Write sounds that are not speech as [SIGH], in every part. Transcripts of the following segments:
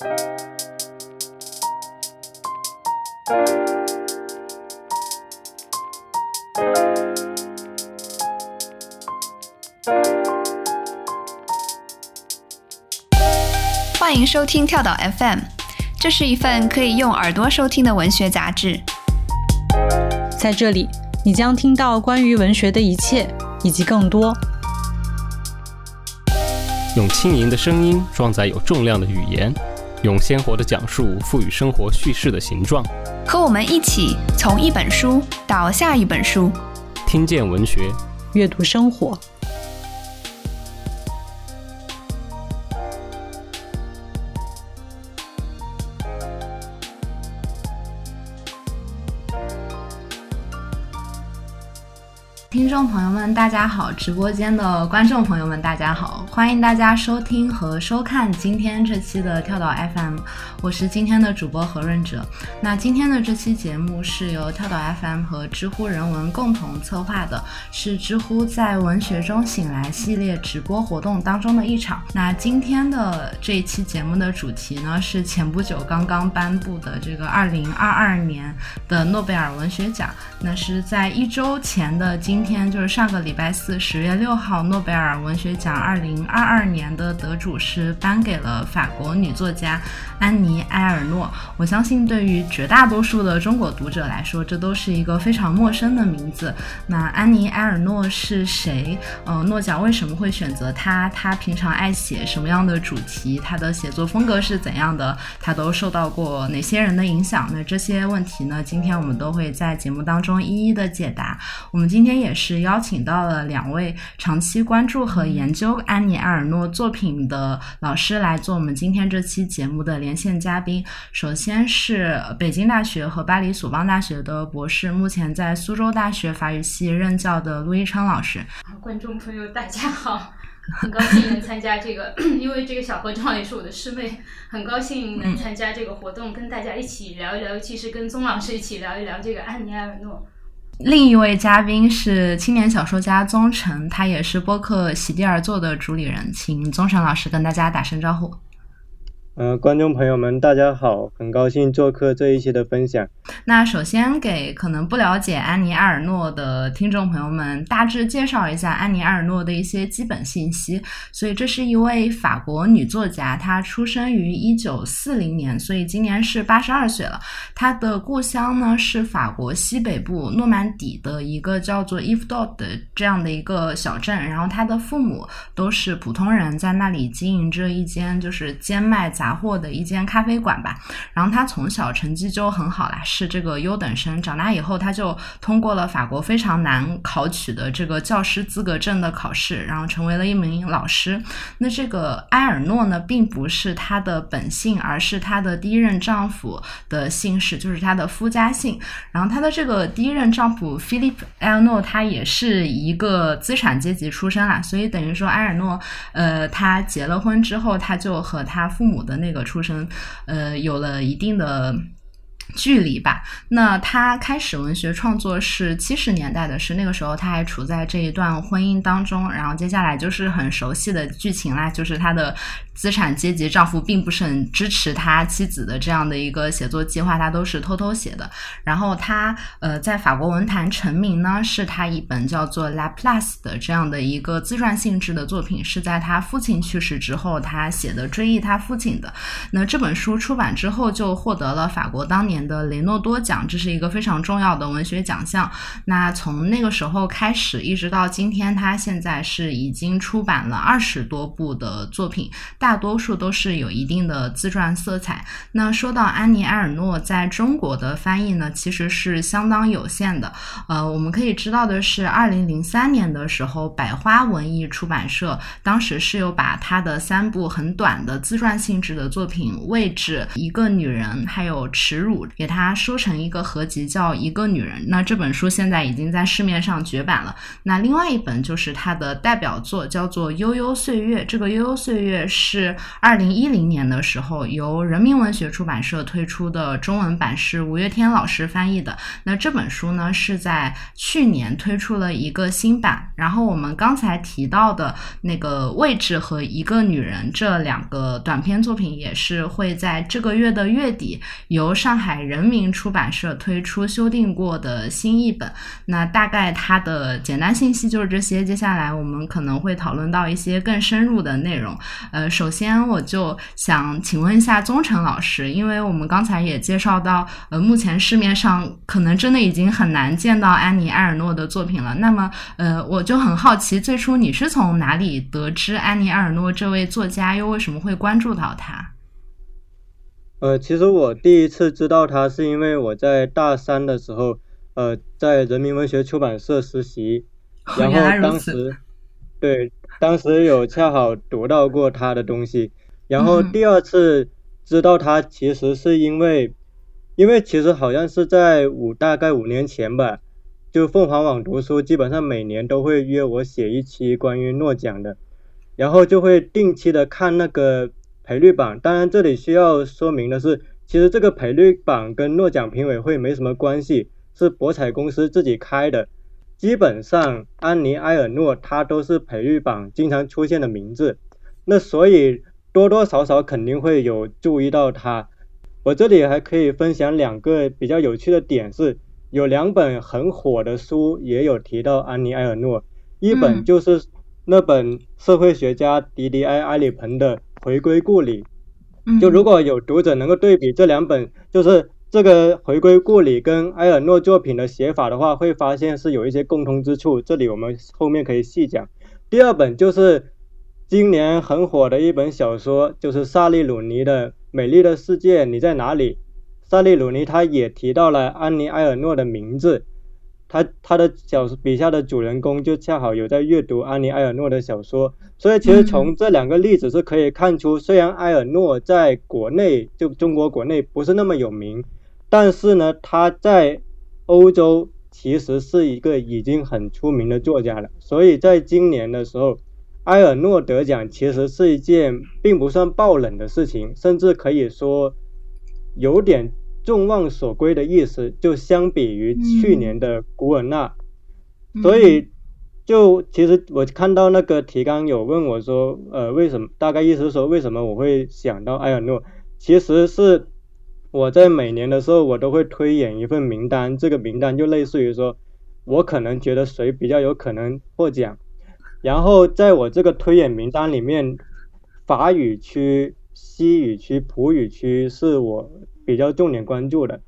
欢迎收听跳岛 FM，这是一份可以用耳朵收听的文学杂志。在这里，你将听到关于文学的一切，以及更多。用轻盈的声音装载有重量的语言，用鲜活的讲述赋予生活叙事的形状。和我们一起从一本书到下一本书，听见文学，阅读生活。们，大家好！直播间的观众朋友们，大家好！欢迎大家收听和收看今天这期的跳岛 FM，我是今天的主播何润哲。那今天的这期节目是由跳岛 FM 和知乎人文共同策划的，是知乎在文学中醒来系列直播活动当中的一场。那今天的这一期节目的主题呢，是前不久刚刚颁布的这个二零二二年的诺贝尔文学奖。那是在一周前的今。天就是上个礼拜四，十月六号，诺贝尔文学奖二零二二年的得主是颁给了法国女作家安妮埃尔诺。我相信对于绝大多数的中国读者来说，这都是一个非常陌生的名字。那安妮埃尔诺是谁？呃，诺奖为什么会选择她？她平常爱写什么样的主题？她的写作风格是怎样的？她都受到过哪些人的影响？那这些问题呢？今天我们都会在节目当中一一的解答。我们今天也。是邀请到了两位长期关注和研究安妮埃尔诺作品的老师来做我们今天这期节目的联线嘉宾。首先是北京大学和巴黎索邦大学的博士，目前在苏州大学法语系任教的陆一昌老师。观众朋友，大家好，很高兴能参加这个，[COUGHS] 因为这个小何正好也是我的师妹，很高兴能参加这个活动，跟大家一起聊一聊，尤其是跟宗老师一起聊一聊这个安妮埃尔诺。另一位嘉宾是青年小说家宗晨，他也是播客席地而坐的主理人，请宗晨老师跟大家打声招呼。呃，观众朋友们，大家好，很高兴做客这一期的分享。那首先给可能不了解安妮埃尔诺的听众朋友们大致介绍一下安妮埃尔诺的一些基本信息。所以，这是一位法国女作家，她出生于一九四零年，所以今年是八十二岁了。她的故乡呢是法国西北部诺曼底的一个叫做伊夫多的这样的一个小镇，然后她的父母都是普通人，在那里经营着一间就是兼卖杂。杂货的一间咖啡馆吧，然后他从小成绩就很好啦，是这个优等生。长大以后，他就通过了法国非常难考取的这个教师资格证的考试，然后成为了一名老师。那这个埃尔诺呢，并不是他的本姓，而是他的第一任丈夫的姓氏，就是他的夫家姓。然后他的这个第一任丈夫 Philip 埃尔诺，他也是一个资产阶级出身啦，所以等于说埃尔诺，呃，他结了婚之后，他就和他父母的。的那个出生，呃，有了一定的。距离吧。那他开始文学创作是七十年代的事，那个时候他还处在这一段婚姻当中。然后接下来就是很熟悉的剧情啦，就是他的资产阶级丈夫并不是很支持他妻子的这样的一个写作计划，他都是偷偷写的。然后他呃在法国文坛成名呢，是他一本叫做《La Place》的这样的一个自传性质的作品，是在他父亲去世之后他写的，追忆他父亲的。那这本书出版之后就获得了法国当年。的雷诺多奖，这是一个非常重要的文学奖项。那从那个时候开始，一直到今天，他现在是已经出版了二十多部的作品，大大多数都是有一定的自传色彩。那说到安妮埃尔诺在中国的翻译呢，其实是相当有限的。呃，我们可以知道的是，二零零三年的时候，百花文艺出版社当时是有把他的三部很短的自传性质的作品《位置》《一个女人》还有《耻辱》。给它收成一个合集，叫《一个女人》。那这本书现在已经在市面上绝版了。那另外一本就是他的代表作，叫做《悠悠岁月》。这个《悠悠岁月》是是二零一零年的时候由人民文学出版社推出的中文版，是五月天老师翻译的。那这本书呢是在去年推出了一个新版。然后我们刚才提到的那个位置和一个女人这两个短篇作品，也是会在这个月的月底由上海人民出版社推出修订过的新译本。那大概它的简单信息就是这些。接下来我们可能会讨论到一些更深入的内容。呃，首先我就想请问一下宗成老师，因为我们刚才也介绍到，呃，目前市面上可能真的已经很难见到安妮埃尔诺的作品了。那么，呃，我就很好奇，最初你是从哪里得知安妮埃尔诺这位作家，又为什么会关注到他？呃，其实我第一次知道他是因为我在大三的时候，呃，在人民文学出版社实习。然后当时，对，当时有恰好读到过他的东西，[LAUGHS] 然后第二次知道他其实是因为，因为其实好像是在五大概五年前吧，就凤凰网读书基本上每年都会约我写一期关于诺奖的，然后就会定期的看那个赔率榜。当然这里需要说明的是，其实这个赔率榜跟诺奖评委会没什么关系，是博彩公司自己开的。基本上，安妮埃尔诺她都是培育榜经常出现的名字，那所以多多少少肯定会有注意到她。我这里还可以分享两个比较有趣的点，是有两本很火的书也有提到安妮埃尔诺，一本就是那本社会学家迪迪埃埃里彭的《回归故里》，就如果有读者能够对比这两本，就是。这个回归故里跟埃尔诺作品的写法的话，会发现是有一些共通之处。这里我们后面可以细讲。第二本就是今年很火的一本小说，就是萨利鲁尼的《美丽的世界你在哪里》。萨利鲁尼他也提到了安妮埃尔诺的名字，他他的小说笔下的主人公就恰好有在阅读安妮埃尔诺的小说。所以其实从这两个例子是可以看出，虽然埃尔诺在国内就中国国内不是那么有名。但是呢，他在欧洲其实是一个已经很出名的作家了，所以在今年的时候，埃尔诺得奖其实是一件并不算爆冷的事情，甚至可以说有点众望所归的意思。就相比于去年的古尔纳，所以就其实我看到那个提纲有问我说，呃，为什么？大概意思是说为什么我会想到埃尔诺？其实是。我在每年的时候，我都会推演一份名单，这个名单就类似于说，我可能觉得谁比较有可能获奖，然后在我这个推演名单里面，法语区、西语区、普语区是我比较重点关注的，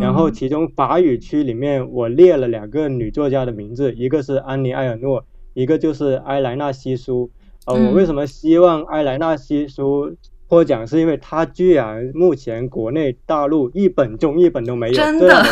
然后其中法语区里面我列了两个女作家的名字，一个是安妮埃尔诺，一个就是埃莱纳西苏。呃，我为什么希望埃莱纳西苏？获奖是因为他居然目前国内大陆一本中译本都没有，真 [LAUGHS] 的，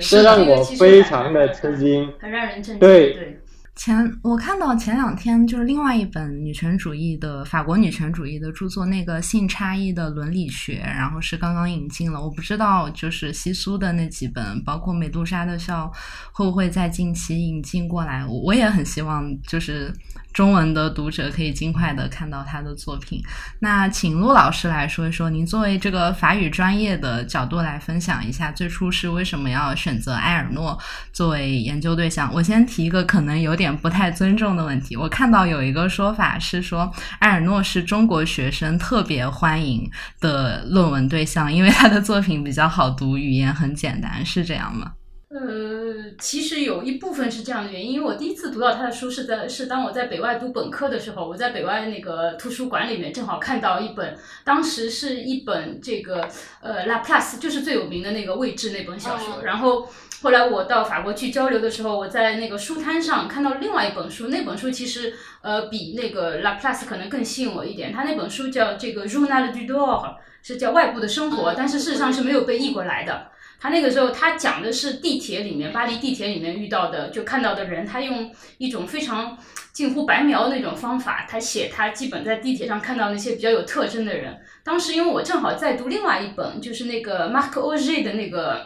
这让我非常的吃惊，很让人震惊。对，前我看到前两天就是另外一本女权主义的法国女权主义的著作，那个性差异的伦理学，然后是刚刚引进了。我不知道就是西苏的那几本，包括美杜莎的笑，会不会在近期引进过来？我也很希望就是。中文的读者可以尽快的看到他的作品。那请陆老师来说一说，您作为这个法语专业的角度来分享一下，最初是为什么要选择埃尔诺作为研究对象？我先提一个可能有点不太尊重的问题。我看到有一个说法是说，埃尔诺是中国学生特别欢迎的论文对象，因为他的作品比较好读，语言很简单，是这样吗？嗯呃，其实有一部分是这样的原因，因为我第一次读到他的书是在是当我在北外读本科的时候，我在北外那个图书馆里面正好看到一本，当时是一本这个呃拉普拉斯就是最有名的那个位置那本小说，然后后来我到法国去交流的时候，我在那个书摊上看到另外一本书，那本书其实呃比那个拉普拉斯可能更吸引我一点，他那本书叫这个 Journal du Dehors，是叫外部的生活，但是事实上是没有被译过来的。他那个时候，他讲的是地铁里面，巴黎地铁里面遇到的，就看到的人。他用一种非常近乎白描那种方法，他写他基本在地铁上看到那些比较有特征的人。当时因为我正好在读另外一本，就是那个 Marc Auger 的那个，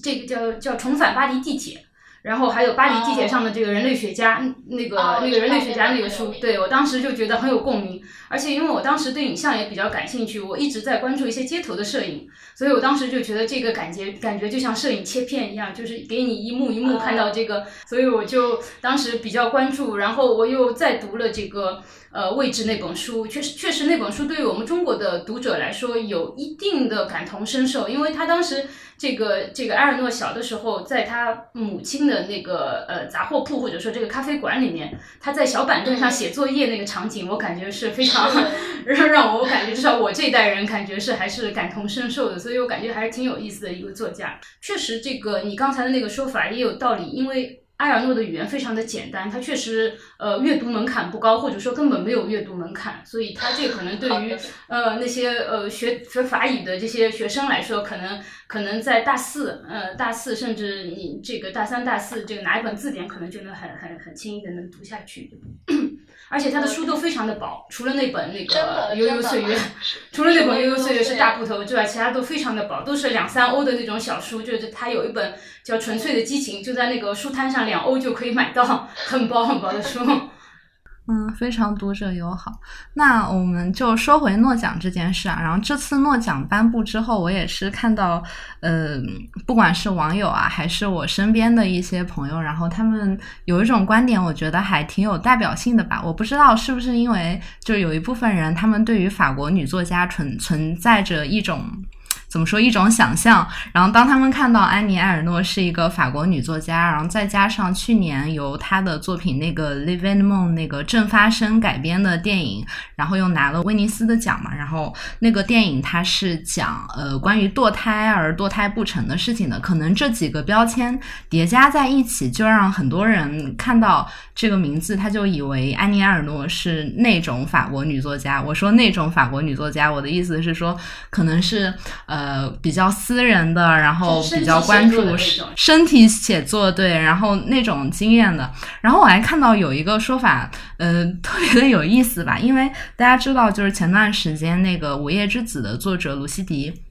这个叫叫重返巴黎地铁。然后还有巴黎地铁上的这个人类学家，那个那个人类学家那个书，对我当时就觉得很有共鸣。而且因为我当时对影像也比较感兴趣，我一直在关注一些街头的摄影，所以我当时就觉得这个感觉感觉就像摄影切片一样，就是给你一幕一幕看到这个，所以我就当时比较关注。然后我又再读了这个呃位置那本书，确实确实那本书对于我们中国的读者来说有一定的感同身受，因为他当时。这个这个埃尔诺小的时候，在他母亲的那个呃杂货铺或者说这个咖啡馆里面，他在小板凳上写作业那个场景，我感觉是非常 [LAUGHS] 让让我感觉至少我这代人感觉是还是感同身受的，所以我感觉还是挺有意思的一个作家。确实，这个你刚才的那个说法也有道理，因为。埃尔诺的语言非常的简单，他确实呃阅读门槛不高，或者说根本没有阅读门槛，所以他这可能对于 [LAUGHS] 呃那些呃学学法语的这些学生来说，可能可能在大四呃大四甚至你这个大三大四这个拿一本字典，可能就能很很很轻易的能读下去。[COUGHS] 而且他的书都非常的薄，除了那本那个《悠悠岁月 [LAUGHS]》，除了那本《悠悠岁月》是大部头之外，其他都非常的薄，都是两三欧的那种小书。就是他有一本叫《纯粹的激情》，就在那个书摊上两欧就可以买到，很薄很薄的书。嗯，非常读者友好。那我们就说回诺奖这件事啊。然后这次诺奖颁布之后，我也是看到，呃，不管是网友啊，还是我身边的一些朋友，然后他们有一种观点，我觉得还挺有代表性的吧。我不知道是不是因为，就有一部分人，他们对于法国女作家存存在着一种。怎么说一种想象？然后当他们看到安妮埃尔诺是一个法国女作家，然后再加上去年由她的作品那个《Live and Moon》那个正发生改编的电影，然后又拿了威尼斯的奖嘛。然后那个电影它是讲呃关于堕胎而堕胎不成的事情的。可能这几个标签叠加在一起，就让很多人看到这个名字，他就以为安妮埃尔诺是那种法国女作家。我说那种法国女作家，我的意思是说，可能是呃。呃，比较私人的，然后比较关注身体写作，对，然后那种经验的。然后我还看到有一个说法，呃，特别的有意思吧，因为大家知道，就是前段时间那个《午夜之子》的作者卢西迪。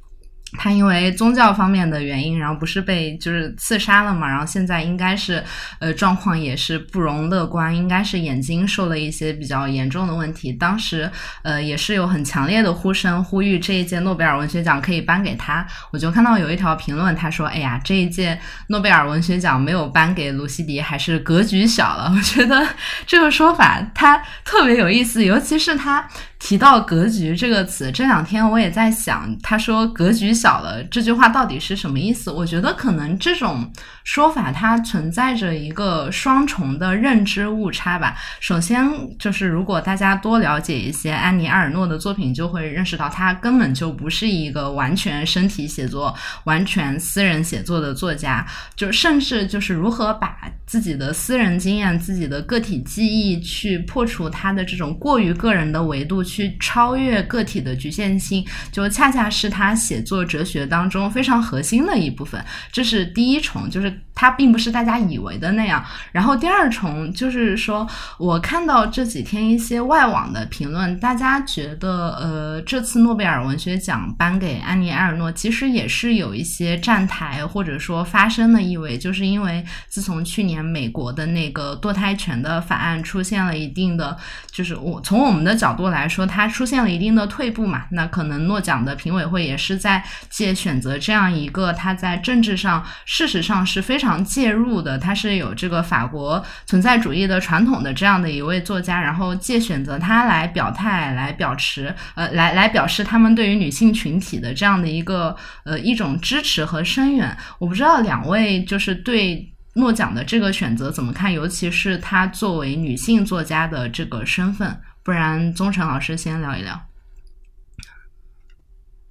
他因为宗教方面的原因，然后不是被就是刺杀了嘛，然后现在应该是呃状况也是不容乐观，应该是眼睛受了一些比较严重的问题。当时呃也是有很强烈的呼声，呼吁这一届诺贝尔文学奖可以颁给他。我就看到有一条评论，他说：“哎呀，这一届诺贝尔文学奖没有颁给卢西迪，还是格局小了。”我觉得这个说法他特别有意思，尤其是他。提到“格局”这个词，这两天我也在想，他说“格局小了”这句话到底是什么意思？我觉得可能这种说法它存在着一个双重的认知误差吧。首先，就是如果大家多了解一些安妮埃尔诺的作品，就会认识到他根本就不是一个完全身体写作、完全私人写作的作家，就甚至就是如何把自己的私人经验、自己的个体记忆去破除他的这种过于个人的维度。去超越个体的局限性，就恰恰是他写作哲学当中非常核心的一部分。这是第一重，就是它并不是大家以为的那样。然后第二重就是说，我看到这几天一些外网的评论，大家觉得，呃，这次诺贝尔文学奖颁给安妮埃尔诺，其实也是有一些站台或者说发声的意味，就是因为自从去年美国的那个堕胎权的法案出现了一定的，就是我从我们的角度来说。它出现了一定的退步嘛？那可能诺奖的评委会也是在借选择这样一个他在政治上事实上是非常介入的，他是有这个法国存在主义的传统的这样的一位作家，然后借选择他来表态，来表持呃，来来表示他们对于女性群体的这样的一个呃一种支持和声援。我不知道两位就是对诺奖的这个选择怎么看，尤其是他作为女性作家的这个身份。不然，宗成老师先聊一聊。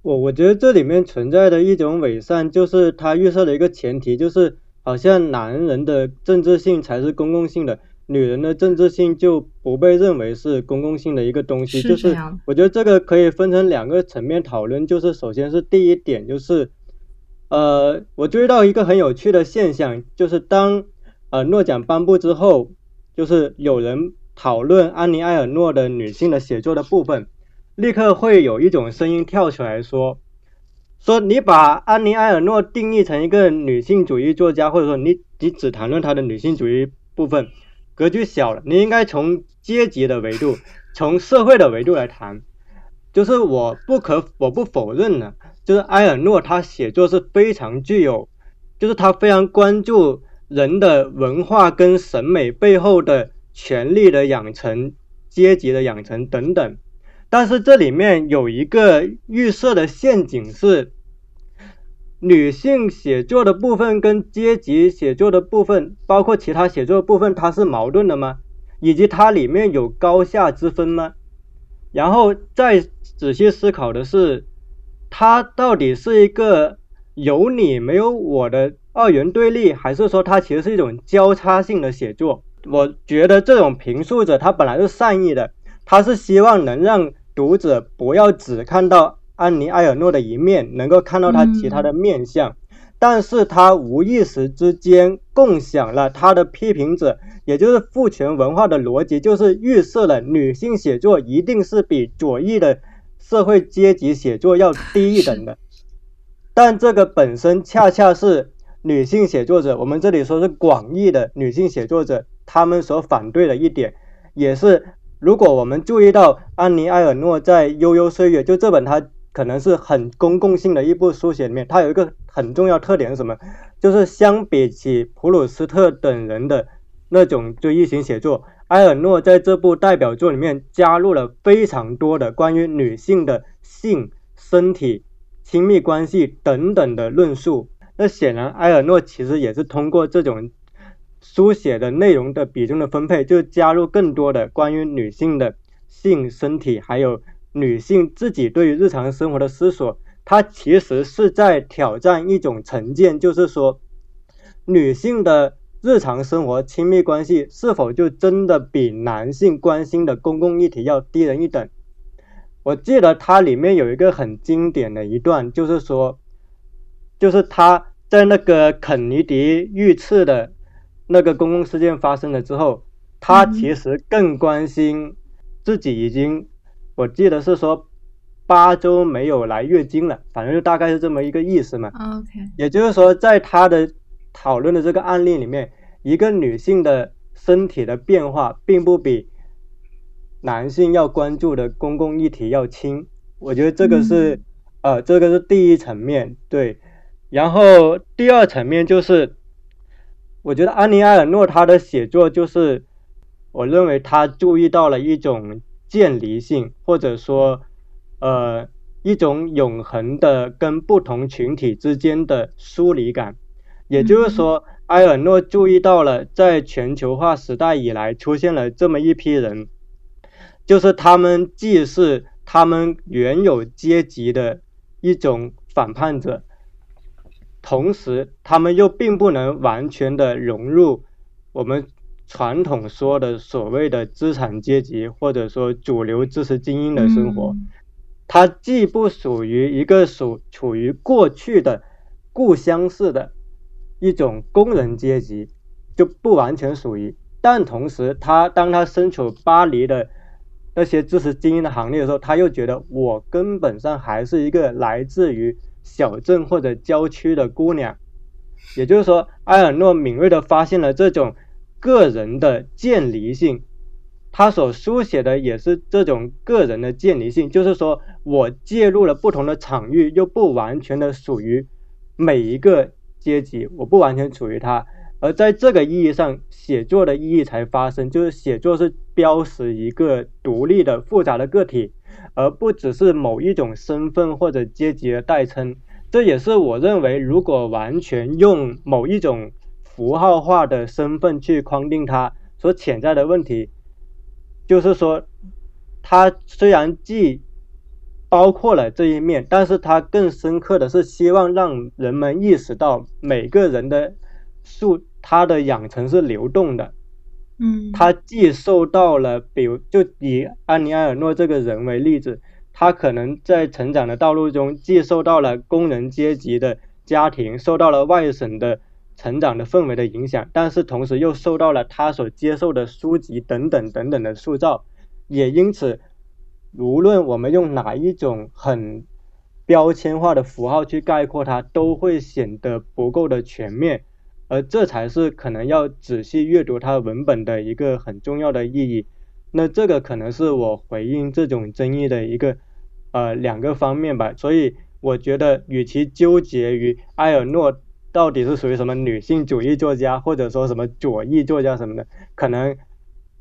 我我觉得这里面存在的一种伪善，就是他预设的一个前提，就是好像男人的政治性才是公共性的，女人的政治性就不被认为是公共性的一个东西。就是我觉得这个可以分成两个层面讨论，就是首先是第一点，就是呃，我注意到一个很有趣的现象，就是当呃诺奖颁布之后，就是有人。讨论安妮埃尔诺的女性的写作的部分，立刻会有一种声音跳出来说：“说你把安妮埃尔诺定义成一个女性主义作家，或者说你你只谈论她的女性主义部分，格局小了。你应该从阶级的维度，[LAUGHS] 从社会的维度来谈。就是我不可我不否认呢，就是埃尔诺他写作是非常具有，就是他非常关注人的文化跟审美背后的权力的养成、阶级的养成等等。但是这里面有一个预设的陷阱是，女性写作的部分跟阶级写作的部分，包括其他写作部分，它是矛盾的吗？以及它里面有高下之分吗？然后再仔细思考的是，它到底是一个有你没有我的二元对立，还是说它其实是一种交叉性的写作？我觉得这种评述者他本来是善意的，他是希望能让读者不要只看到安妮埃尔诺的一面，能够看到他其他的面相。但是他无意识之间共享了他的批评者，也就是父权文化的逻辑，就是预设了女性写作一定是比左翼的社会阶级写作要低一等的。但这个本身恰恰是女性写作者，我们这里说是广义的女性写作者，他们所反对的一点，也是如果我们注意到安妮埃尔诺在《悠悠岁月》就这本他。可能是很公共性的一部书写里面，它有一个很重要特点是什么？就是相比起普鲁斯特等人的那种追忆型写作，埃尔诺在这部代表作里面加入了非常多的关于女性的性、身体、亲密关系等等的论述。那显然，埃尔诺其实也是通过这种书写的内容的比重的分配，就加入更多的关于女性的性、身体还有。女性自己对于日常生活的思索，它其实是在挑战一种成见，就是说，女性的日常生活亲密关系是否就真的比男性关心的公共议题要低人一等？我记得它里面有一个很经典的一段，就是说，就是他在那个肯尼迪遇刺的那个公共事件发生了之后，他其实更关心自己已经。我记得是说八周没有来月经了，反正就大概是这么一个意思嘛。OK，也就是说，在他的讨论的这个案例里面，一个女性的身体的变化，并不比男性要关注的公共议题要轻。我觉得这个是，呃，这个是第一层面对。然后第二层面就是，我觉得安妮埃尔诺她的写作就是，我认为她注意到了一种。渐离性，或者说，呃，一种永恒的跟不同群体之间的疏离感。也就是说，埃尔诺注意到了，在全球化时代以来，出现了这么一批人，就是他们既是他们原有阶级的一种反叛者，同时他们又并不能完全的融入我们。传统说的所谓的资产阶级，或者说主流知识精英的生活，它既不属于一个属处于过去的故乡式的一种工人阶级，就不完全属于。但同时，他当他身处巴黎的那些知识精英的行列的时候，他又觉得我根本上还是一个来自于小镇或者郊区的姑娘。也就是说，埃尔诺敏锐地发现了这种。个人的渐离性，他所书写的也是这种个人的渐离性，就是说我介入了不同的场域，又不完全的属于每一个阶级，我不完全处于它，而在这个意义上，写作的意义才发生，就是写作是标识一个独立的复杂的个体，而不只是某一种身份或者阶级的代称。这也是我认为，如果完全用某一种。符号化的身份去框定它所潜在的问题，就是说，它虽然既包括了这一面，但是它更深刻的是希望让人们意识到每个人的素它的养成是流动的。嗯，他既受到了，比如就以安妮埃尔诺这个人为例子，他可能在成长的道路中既受到了工人阶级的家庭，受到了外省的。成长的氛围的影响，但是同时又受到了他所接受的书籍等等等等的塑造，也因此，无论我们用哪一种很标签化的符号去概括它，都会显得不够的全面。而这才是可能要仔细阅读它文本的一个很重要的意义。那这个可能是我回应这种争议的一个呃两个方面吧。所以我觉得，与其纠结于埃尔诺到底是属于什么女性主义作家，或者说什么左翼作家什么的，可能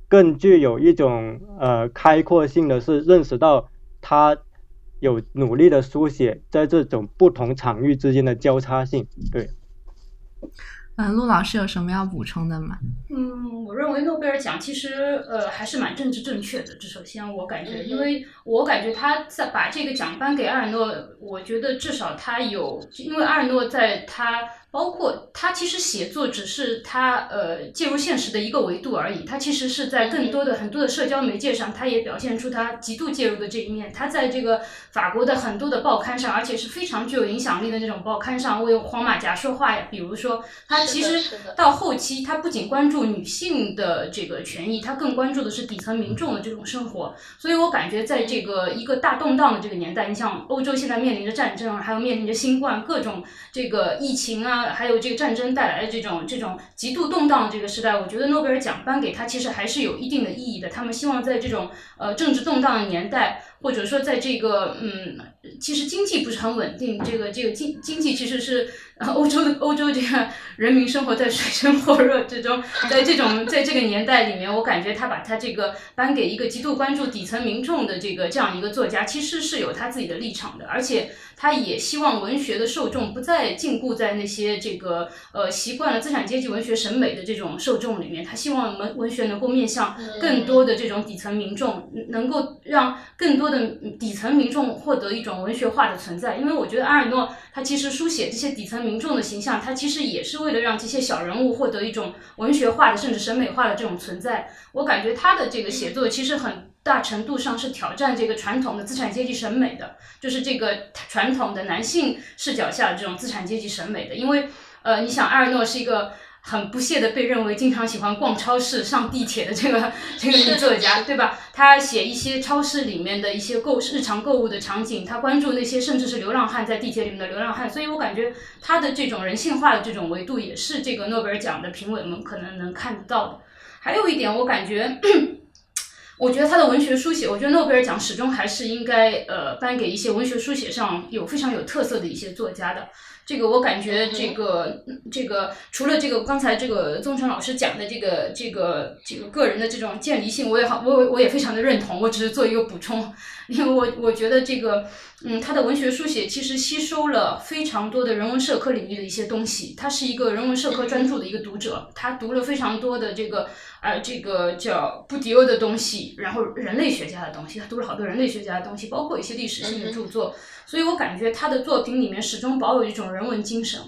更具有一种呃开阔性的是认识到他有努力的书写在这种不同场域之间的交叉性。对。嗯，陆老师有什么要补充的吗？嗯，我认为诺贝尔奖其实呃还是蛮政治正确的。这首先我感觉，因为我感觉他在把这个奖颁给阿尔诺，我觉得至少他有，因为阿尔诺在他。包括他其实写作只是他呃介入现实的一个维度而已，他其实是在更多的很多的社交媒介上，他也表现出他极度介入的这一面。他在这个法国的很多的报刊上，而且是非常具有影响力的那种报刊上为黄马甲说话呀。比如说，他其实到后期，他不仅关注女性的这个权益，他更关注的是底层民众的这种生活。所以我感觉，在这个一个大动荡的这个年代，你像欧洲现在面临着战争，还有面临着新冠各种这个疫情啊。还有这个战争带来的这种这种极度动荡的这个时代，我觉得诺贝尔奖颁给他其实还是有一定的意义的。他们希望在这种呃政治动荡的年代。或者说，在这个嗯，其实经济不是很稳定，这个这个经经济其实是 [LAUGHS] 欧洲的欧洲这个人民生活在水深火热之中，[LAUGHS] 在这种在这个年代里面，我感觉他把他这个颁给一个极度关注底层民众的这个这样一个作家，其实是有他自己的立场的，而且他也希望文学的受众不再禁锢在那些这个呃习惯了资产阶级文学审美的这种受众里面，他希望文文学能够面向更多的这种底层民众，能够让更多。的底层民众获得一种文学化的存在，因为我觉得阿尔诺他其实书写这些底层民众的形象，他其实也是为了让这些小人物获得一种文学化的甚至审美化的这种存在。我感觉他的这个写作其实很大程度上是挑战这个传统的资产阶级审美的，就是这个传统的男性视角下的这种资产阶级审美的。因为呃，你想阿尔诺是一个。很不屑的被认为经常喜欢逛超市、上地铁的这个 [LAUGHS] 这个女作家，对吧？她写一些超市里面的一些购日常购物的场景，她关注那些甚至是流浪汉在地铁里面的流浪汉，所以我感觉她的这种人性化的这种维度，也是这个诺贝尔奖的评委们可能能看得到的。还有一点，我感觉，[CLEARS THROAT] 我觉得他的文学书写，我觉得诺贝尔奖始终还是应该呃颁给一些文学书写上有非常有特色的一些作家的。这个我感觉，这个这个除了这个刚才这个宗成老师讲的这个这个这个个人的这种建立性，我也好，我我也非常的认同。我只是做一个补充，我我觉得这个，嗯，他的文学书写其实吸收了非常多的人文社科领域的一些东西。他是一个人文社科专注的一个读者，他读了非常多的这个呃这个叫布迪欧的东西，然后人类学家的东西，他读了好多人类学家的东西，包括一些历史性的著作。所以我感觉他的作品里面始终保有一种人文精神，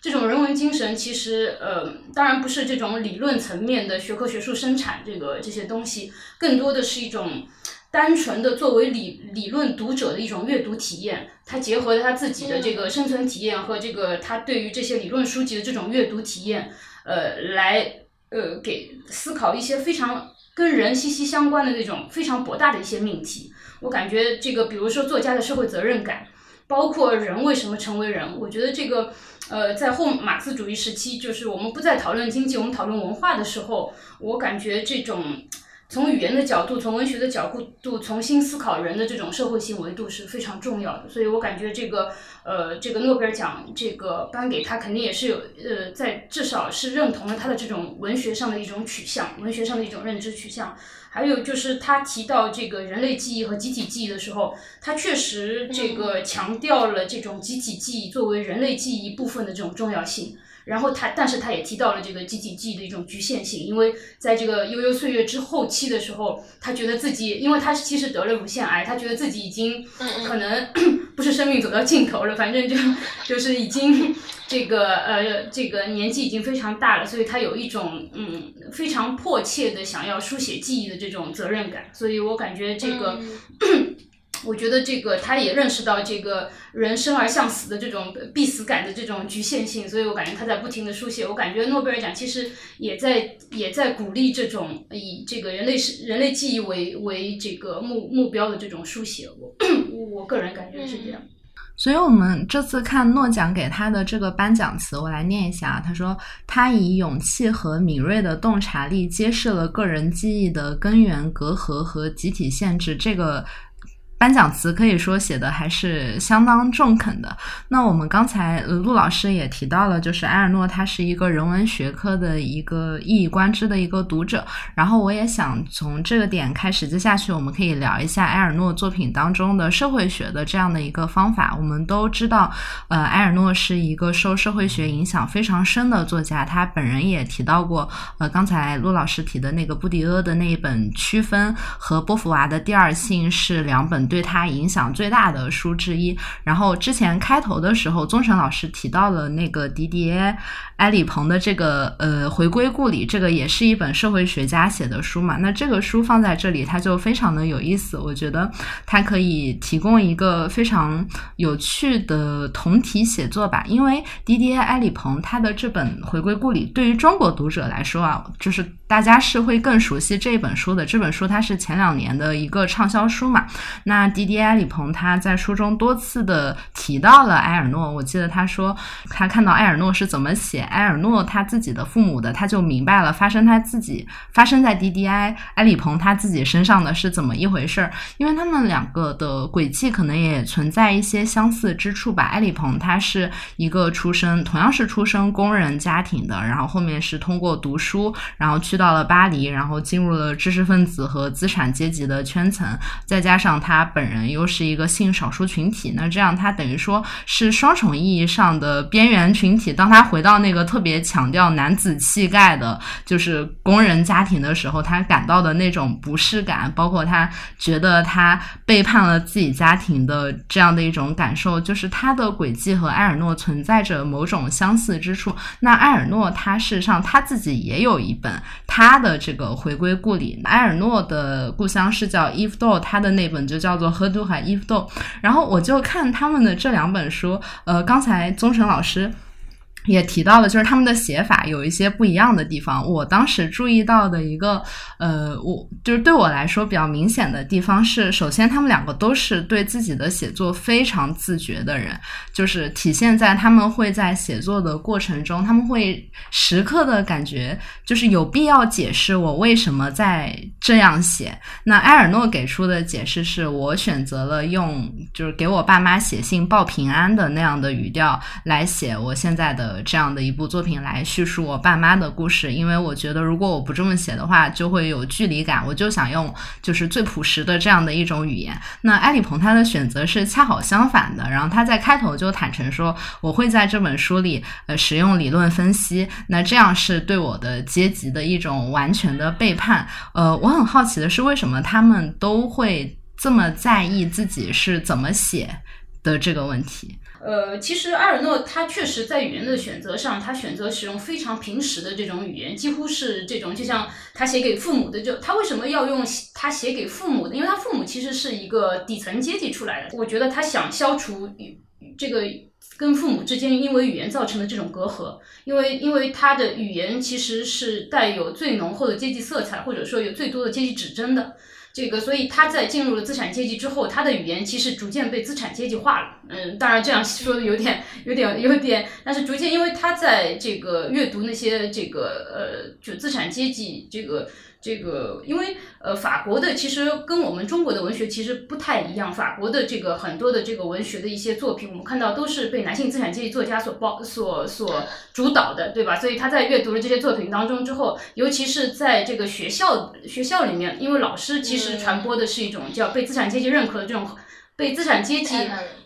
这种人文精神其实呃，当然不是这种理论层面的学科学术生产这个这些东西，更多的是一种单纯的作为理理论读者的一种阅读体验。他结合了他自己的这个生存体验和这个他对于这些理论书籍的这种阅读体验，呃，来呃给思考一些非常跟人息息相关的那种非常博大的一些命题。我感觉这个，比如说作家的社会责任感，包括人为什么成为人，我觉得这个，呃，在后马克思主义时期，就是我们不再讨论经济，我们讨论文化的时候，我感觉这种从语言的角度，从文学的角度重新思考人的这种社会性维度是非常重要的。所以我感觉这个，呃，这个诺贝尔奖这个颁给他，肯定也是有，呃，在至少是认同了他的这种文学上的一种取向，文学上的一种认知取向。还有就是他提到这个人类记忆和集体记忆的时候，他确实这个强调了这种集体记忆作为人类记忆部分的这种重要性。然后他，但是他也提到了这个集体记忆的一种局限性，因为在这个悠悠岁月之后期的时候，他觉得自己，因为他其实得了乳腺癌，他觉得自己已经可能 [CLEARS THROAT] 不是生命走到尽头了，反正就就是已经 [LAUGHS] 这个呃这个年纪已经非常大了，所以他有一种嗯非常迫切的想要书写记忆的这种责任感，所以我感觉这个。[CLEARS THROAT] 我觉得这个他也认识到这个人生而向死的这种必死感的这种局限性，所以我感觉他在不停的书写。我感觉诺贝尔奖其实也在也在鼓励这种以这个人类是人类记忆为为这个目目标的这种书写。我 [CLEARS THROAT] 我个人感觉是这样。所以我们这次看诺奖给他的这个颁奖词，我来念一下啊。他说：“他以勇气和敏锐的洞察力揭示了个人记忆的根源隔阂和集体限制。”这个。颁奖词可以说写的还是相当中肯的。那我们刚才陆老师也提到了，就是埃尔诺他是一个人文学科的一个一以贯之的一个读者。然后我也想从这个点开始，接下去我们可以聊一下埃尔诺作品当中的社会学的这样的一个方法。我们都知道，呃，埃尔诺是一个受社会学影响非常深的作家，他本人也提到过，呃，刚才陆老师提的那个布迪厄的那一本《区分》和波伏娃的《第二性》是两本。对他影响最大的书之一。然后之前开头的时候，宗成老师提到了那个迪迪埃·埃里蓬的这个呃《回归故里》，这个也是一本社会学家写的书嘛。那这个书放在这里，它就非常的有意思。我觉得它可以提供一个非常有趣的同体写作吧。因为迪迪耶·埃里蓬他的这本《回归故里》，对于中国读者来说啊，就是大家是会更熟悉这本书的。这本书它是前两年的一个畅销书嘛。那迪迪埃里蓬他在书中多次的提到了埃尔诺，我记得他说他看到埃尔诺是怎么写埃尔诺他自己的父母的，他就明白了发生他自己发生在迪迪埃埃里蓬他自己身上的是怎么一回事儿，因为他们两个的轨迹可能也存在一些相似之处吧。埃里蓬他是一个出生同样是出生工人家庭的，然后后面是通过读书，然后去去到了巴黎，然后进入了知识分子和资产阶级的圈层，再加上他。本人又是一个性少数群体，那这样他等于说是双重意义上的边缘群体。当他回到那个特别强调男子气概的，就是工人家庭的时候，他感到的那种不适感，包括他觉得他背叛了自己家庭的这样的一种感受，就是他的轨迹和埃尔诺存在着某种相似之处。那埃尔诺他事实上他自己也有一本他的这个回归故里，埃尔诺的故乡是叫伊夫多，他的那本就叫做。和杜海伊夫豆，然后我就看他们的这两本书，呃，刚才宗成老师。也提到了，就是他们的写法有一些不一样的地方。我当时注意到的一个，呃，我就是对我来说比较明显的地方是，首先他们两个都是对自己的写作非常自觉的人，就是体现在他们会在写作的过程中，他们会时刻的感觉就是有必要解释我为什么在这样写。那埃尔诺给出的解释是我选择了用就是给我爸妈写信报平安的那样的语调来写我现在的。这样的一部作品来叙述我爸妈的故事，因为我觉得如果我不这么写的话，就会有距离感。我就想用就是最朴实的这样的一种语言。那埃里蓬他的选择是恰好相反的，然后他在开头就坦诚说，我会在这本书里呃使用理论分析，那这样是对我的阶级的一种完全的背叛。呃，我很好奇的是，为什么他们都会这么在意自己是怎么写的这个问题？呃，其实埃尔诺他确实在语言的选择上，他选择使用非常平实的这种语言，几乎是这种，就像他写给父母的，就他为什么要用他写给父母的？因为他父母其实是一个底层阶级出来的。我觉得他想消除这个跟父母之间因为语言造成的这种隔阂，因为因为他的语言其实是带有最浓厚的阶级色彩，或者说有最多的阶级指针的。这个，所以他在进入了资产阶级之后，他的语言其实逐渐被资产阶级化了。嗯，当然这样说的有点、有点、有点，但是逐渐，因为他在这个阅读那些这个呃，就资产阶级这个。这个，因为呃，法国的其实跟我们中国的文学其实不太一样。法国的这个很多的这个文学的一些作品，我们看到都是被男性资产阶级作家所包、所所主导的，对吧？所以他在阅读了这些作品当中之后，尤其是在这个学校学校里面，因为老师其实传播的是一种叫被资产阶级认可的这种。被资产阶级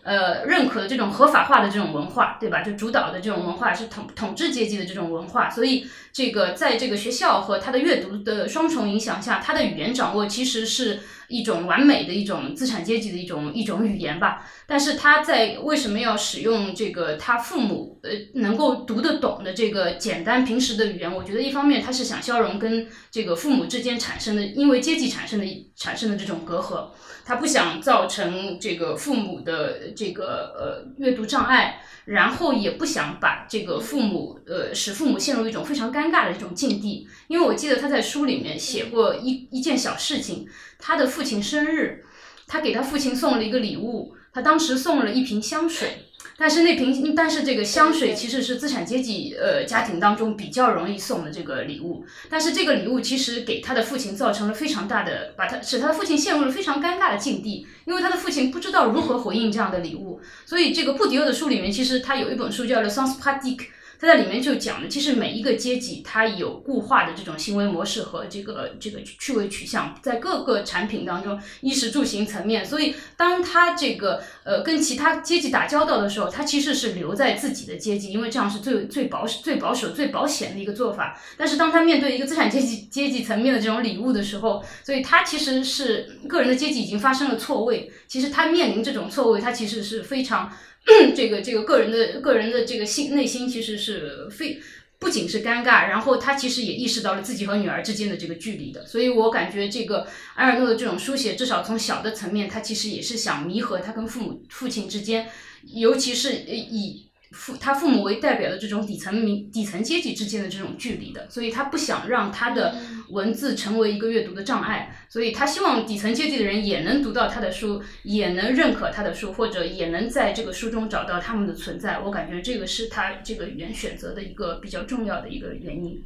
呃认可的这种合法化的这种文化，对吧？就主导的这种文化是统统治阶级的这种文化，所以这个在这个学校和他的阅读的双重影响下，他的语言掌握其实是一种完美的一种资产阶级的一种一种语言吧。但是他在为什么要使用这个他父母呃能够读得懂的这个简单平时的语言？我觉得一方面他是想消融跟这个父母之间产生的因为阶级产生的产生的这种隔阂。他不想造成这个父母的这个呃阅读障碍，然后也不想把这个父母呃使父母陷入一种非常尴尬的一种境地。因为我记得他在书里面写过一一件小事情，他的父亲生日，他给他父亲送了一个礼物，他当时送了一瓶香水。但是那瓶，但是这个香水其实是资产阶级呃家庭当中比较容易送的这个礼物。但是这个礼物其实给他的父亲造成了非常大的，把他使他的父亲陷入了非常尴尬的境地，因为他的父亲不知道如何回应这样的礼物。所以这个布迪厄的书里面，其实他有一本书叫《Le Sens Pratique》。他在里面就讲了，其实每一个阶级它有固化的这种行为模式和这个这个趣味取向，在各个产品当中，衣食住行层面。所以，当他这个呃跟其他阶级打交道的时候，他其实是留在自己的阶级，因为这样是最最保守、最保守、最保险的一个做法。但是，当他面对一个资产阶级阶级层面的这种礼物的时候，所以他其实是个人的阶级已经发生了错位。其实他面临这种错位，他其实是非常。[CLEARS THROAT] 这个这个个人的个人的这个心内心其实是非不仅是尴尬，然后他其实也意识到了自己和女儿之间的这个距离的，所以我感觉这个埃尔诺的这种书写，至少从小的层面，他其实也是想弥合他跟父母父亲之间，尤其是以。父他父母为代表的这种底层民底层阶级之间的这种距离的，所以他不想让他的文字成为一个阅读的障碍，所以他希望底层阶级的人也能读到他的书，也能认可他的书，或者也能在这个书中找到他们的存在。我感觉这个是他这个语言选择的一个比较重要的一个原因。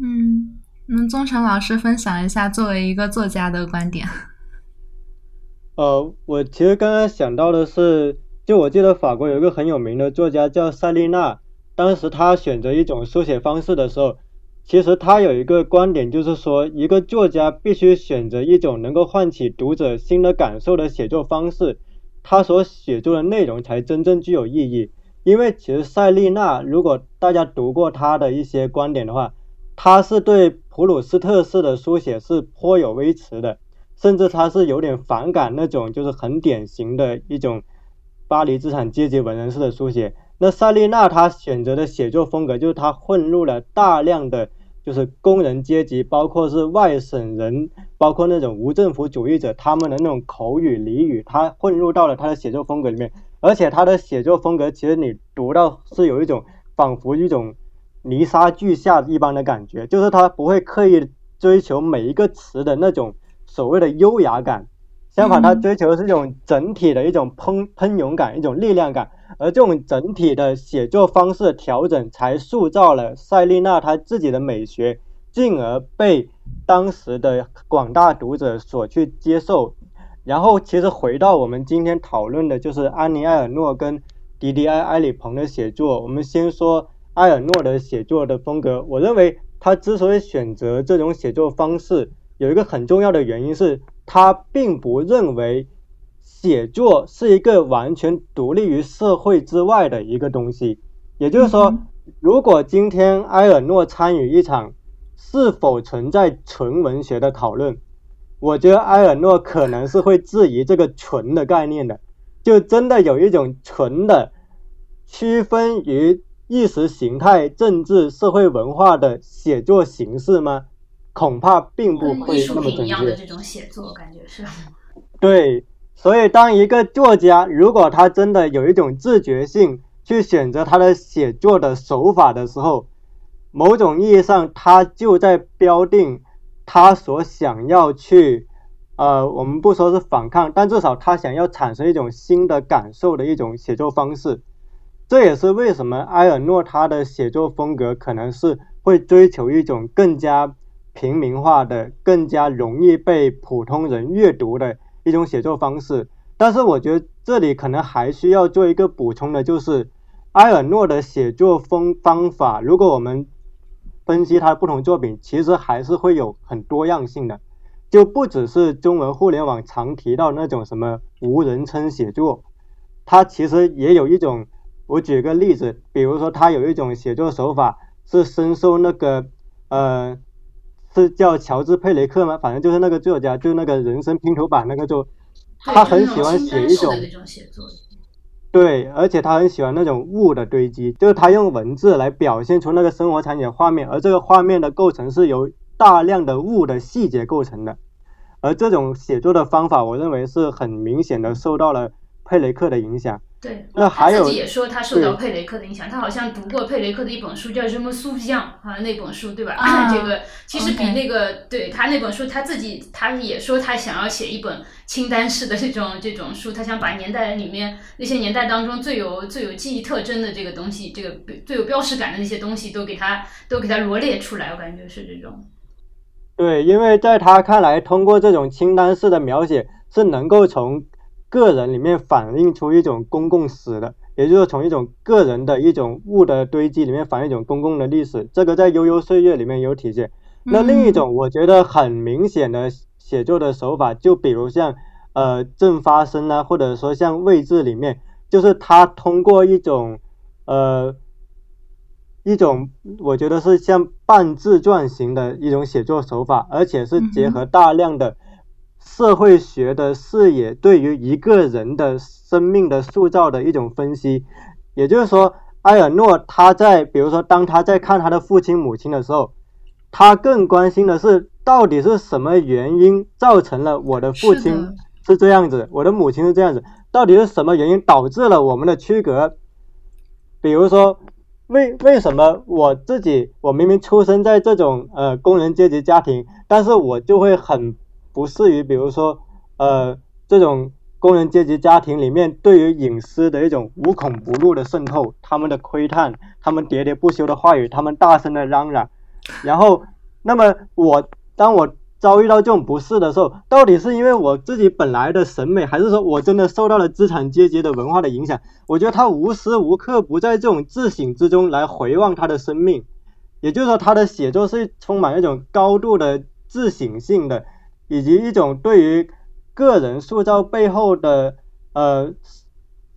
嗯，那宗成老师分享一下作为一个作家的观点。[LAUGHS] 呃，我其实刚刚想到的是。就我记得法国有一个很有名的作家叫塞丽娜，当时他选择一种书写方式的时候，其实他有一个观点，就是说一个作家必须选择一种能够唤起读者新的感受的写作方式，他所写作的内容才真正具有意义。因为其实塞丽娜，如果大家读过他的一些观点的话，他是对普鲁斯特式的书写是颇有微词的，甚至他是有点反感那种就是很典型的一种。巴黎资产阶级文人式的书写，那塞丽娜她选择的写作风格就是她混入了大量的就是工人阶级，包括是外省人，包括那种无政府主义者他们的那种口语俚语，她混入到了她的写作风格里面。而且她的写作风格其实你读到是有一种仿佛一种泥沙俱下一般的感觉，就是她不会刻意追求每一个词的那种所谓的优雅感。相反，他追求的是一种整体的一种喷喷涌感，一种力量感，而这种整体的写作方式调整，才塑造了塞丽娜她自己的美学，进而被当时的广大读者所去接受。然后，其实回到我们今天讨论的，就是安妮埃尔诺跟迪迪埃埃里蓬的写作。我们先说埃尔诺的写作的风格，我认为他之所以选择这种写作方式，有一个很重要的原因是。他并不认为写作是一个完全独立于社会之外的一个东西。也就是说，如果今天埃尔诺参与一场是否存在纯文学的讨论，我觉得埃尔诺可能是会质疑这个“纯”的概念的。就真的有一种纯的区分于意识形态、政治、社会文化的写作形式吗？恐怕并不会那么准确。这种写作感觉是。[LAUGHS] 对，所以当一个作家如果他真的有一种自觉性去选择他的写作的手法的时候，某种意义上他就在标定他所想要去，呃，我们不说是反抗，但至少他想要产生一种新的感受的一种写作方式。这也是为什么埃尔诺他的写作风格可能是会追求一种更加。平民化的、更加容易被普通人阅读的一种写作方式，但是我觉得这里可能还需要做一个补充的，就是埃尔诺的写作风方法。如果我们分析他的不同作品，其实还是会有很多样性的，就不只是中文互联网常提到那种什么无人称写作，他其实也有一种。我举个例子，比如说他有一种写作手法是深受那个呃。是叫乔治·佩雷克吗？反正就是那个作家，就是那个人生拼图版那个作，他很喜欢写一种，对，而且他很喜欢那种物的堆积，就是他用文字来表现出那个生活场景画面，而这个画面的构成是由大量的物的细节构成的，而这种写作的方法，我认为是很明显的受到了佩雷克的影响。对，那还有自己也说他受到佩雷克的影响，他好像读过佩雷克的一本书，叫什么《苏比样》好像那本书对吧？[CLEARS THROAT] 这个其实比那个对他那本书，他自己他也说他想要写一本清单式的这种这种书，他想把年代里面那些年代当中最有最有记忆特征的这个东西，这个最有标识感的那些东西都给他都给他罗列出来，我感觉是这种。对，因为在他看来，通过这种清单式的描写是能够从。个人里面反映出一种公共史的，也就是从一种个人的一种物的堆积里面反映一种公共的历史，这个在悠悠岁月里面有体现。那另一种我觉得很明显的写作的手法，就比如像呃正发生啊，或者说像位置里面，就是他通过一种呃一种我觉得是像半自传型的一种写作手法，而且是结合大量的。社会学的视野对于一个人的生命的塑造的一种分析，也就是说，埃尔诺他在比如说当他在看他的父亲母亲的时候，他更关心的是到底是什么原因造成了我的父亲是这样子，我的母亲是这样子，到底是什么原因导致了我们的区隔？比如说，为为什么我自己我明明出生在这种呃工人阶级家庭，但是我就会很。不适于，比如说，呃，这种工人阶级家庭里面对于隐私的一种无孔不入的渗透，他们的窥探，他们喋喋不休的话语，他们大声的嚷嚷，然后，那么我当我遭遇到这种不适的时候，到底是因为我自己本来的审美，还是说我真的受到了资产阶级的文化的影响？我觉得他无时无刻不在这种自省之中来回望他的生命，也就是说，他的写作是充满一种高度的自省性的。以及一种对于个人塑造背后的呃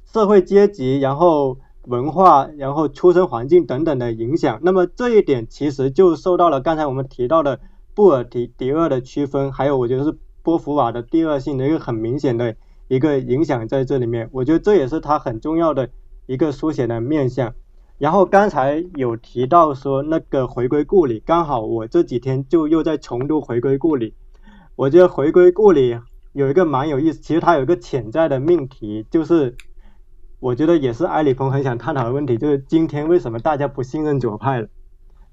社会阶级，然后文化，然后出生环境等等的影响。那么这一点其实就受到了刚才我们提到的布尔迪迪厄的区分，还有我觉得是波伏娃的第二性的一个很明显的一个影响在这里面。我觉得这也是他很重要的一个书写的面向。然后刚才有提到说那个回归故里，刚好我这几天就又在重读回归故里。我觉得回归故里有一个蛮有意思，其实它有一个潜在的命题，就是我觉得也是埃里蓬很想探讨的问题，就是今天为什么大家不信任左派了？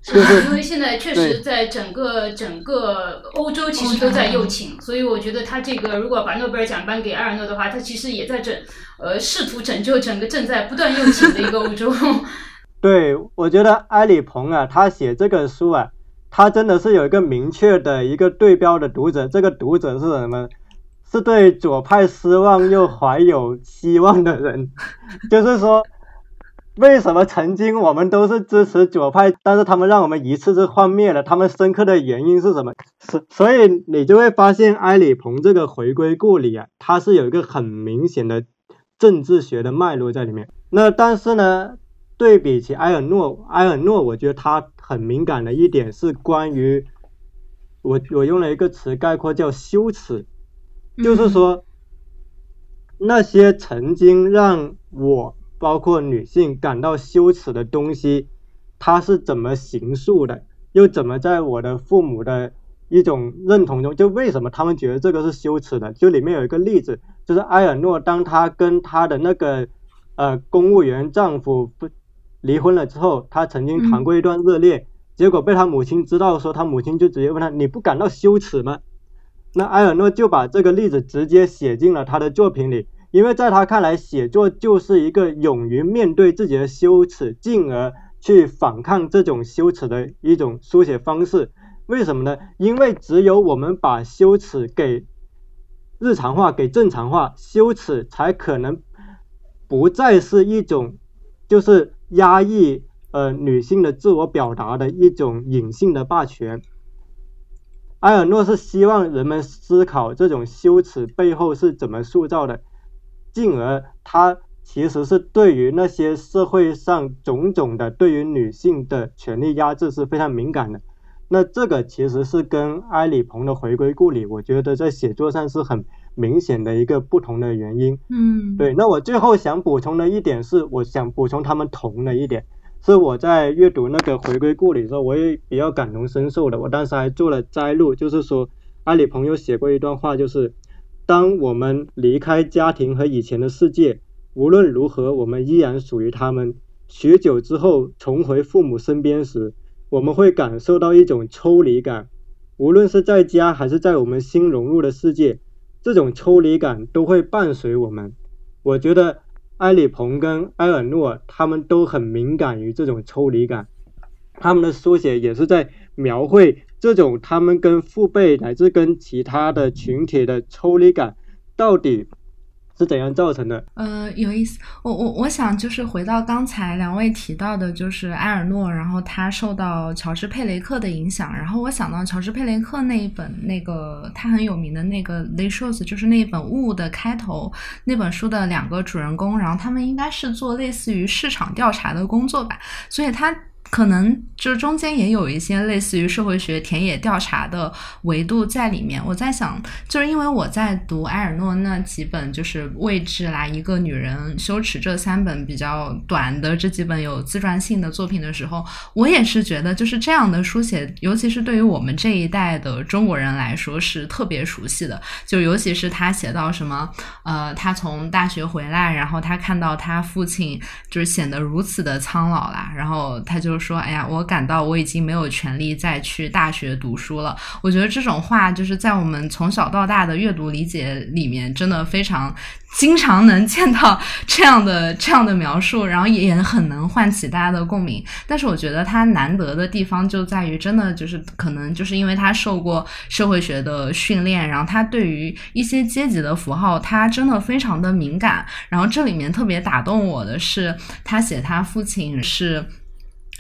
是因为现在确实在整个整个欧洲其实都在右倾，所以我觉得他这个如果把诺贝尔奖颁给埃尔诺的话，他其实也在拯呃试图拯救整个正在不断右倾的一个欧洲。[LAUGHS] 对，我觉得埃里蓬啊，他写这个书啊。他真的是有一个明确的一个对标的读者，这个读者是什么？是对左派失望又怀有希望的人。[LAUGHS] 就是说，为什么曾经我们都是支持左派，但是他们让我们一次次幻灭了？他们深刻的原因是什么？所所以你就会发现，埃里蓬这个回归故里啊，它是有一个很明显的政治学的脉络在里面。那但是呢？对比起埃尔诺，埃尔诺，我觉得他很敏感的一点是关于我，我用了一个词概括叫羞耻，就是说那些曾经让我包括女性感到羞耻的东西，它是怎么形塑的，又怎么在我的父母的一种认同中，就为什么他们觉得这个是羞耻的？就里面有一个例子，就是埃尔诺当他跟他的那个呃公务员丈夫不。离婚了之后，他曾经谈过一段热恋，结果被他母亲知道，说他母亲就直接问他：“你不感到羞耻吗？”那埃尔诺就把这个例子直接写进了他的作品里，因为在他看来，写作就是一个勇于面对自己的羞耻，进而去反抗这种羞耻的一种书写方式。为什么呢？因为只有我们把羞耻给日常化、给正常化，羞耻才可能不再是一种，就是。压抑呃女性的自我表达的一种隐性的霸权。埃尔诺是希望人们思考这种羞耻背后是怎么塑造的，进而他其实是对于那些社会上种种的对于女性的权利压制是非常敏感的。那这个其实是跟埃里蓬的回归故里，我觉得在写作上是很。明显的一个不同的原因，嗯，对。那我最后想补充的一点是，我想补充他们同的一点，是我在阅读那个回归故里的时候，我也比较感同身受的。我当时还做了摘录，就是说，阿里朋友写过一段话，就是当我们离开家庭和以前的世界，无论如何，我们依然属于他们。许久之后重回父母身边时，我们会感受到一种抽离感，无论是在家还是在我们新融入的世界，这种抽离感都会伴随我们。我觉得埃里蓬跟埃尔诺他们都很敏感于这种抽离感，他们的书写也是在描绘这种他们跟父辈乃至跟其他的群体的抽离感到底。是怎样造成的？呃，有意思。我我我想就是回到刚才两位提到的，就是埃尔诺，然后他受到乔治佩雷克的影响，然后我想到乔治佩雷克那一本那个他很有名的那个《Les Shows》，就是那一本《雾》的开头那本书的两个主人公，然后他们应该是做类似于市场调查的工作吧，所以他。可能就中间也有一些类似于社会学田野调查的维度在里面。我在想，就是因为我在读埃尔诺那几本，就是《位置》啦，《一个女人》《羞耻》这三本比较短的这几本有自传性的作品的时候，我也是觉得，就是这样的书写，尤其是对于我们这一代的中国人来说是特别熟悉的。就尤其是他写到什么，呃，他从大学回来，然后他看到他父亲就是显得如此的苍老啦，然后他就。说，哎呀，我感到我已经没有权利再去大学读书了。我觉得这种话就是在我们从小到大的阅读理解里面，真的非常经常能见到 [LAUGHS] 这样的这样的描述，然后也很能唤起大家的共鸣。但是我觉得他难得的地方就在于，真的就是可能就是因为他受过社会学的训练，然后他对于一些阶级的符号，他真的非常的敏感。然后这里面特别打动我的是，他写他父亲是。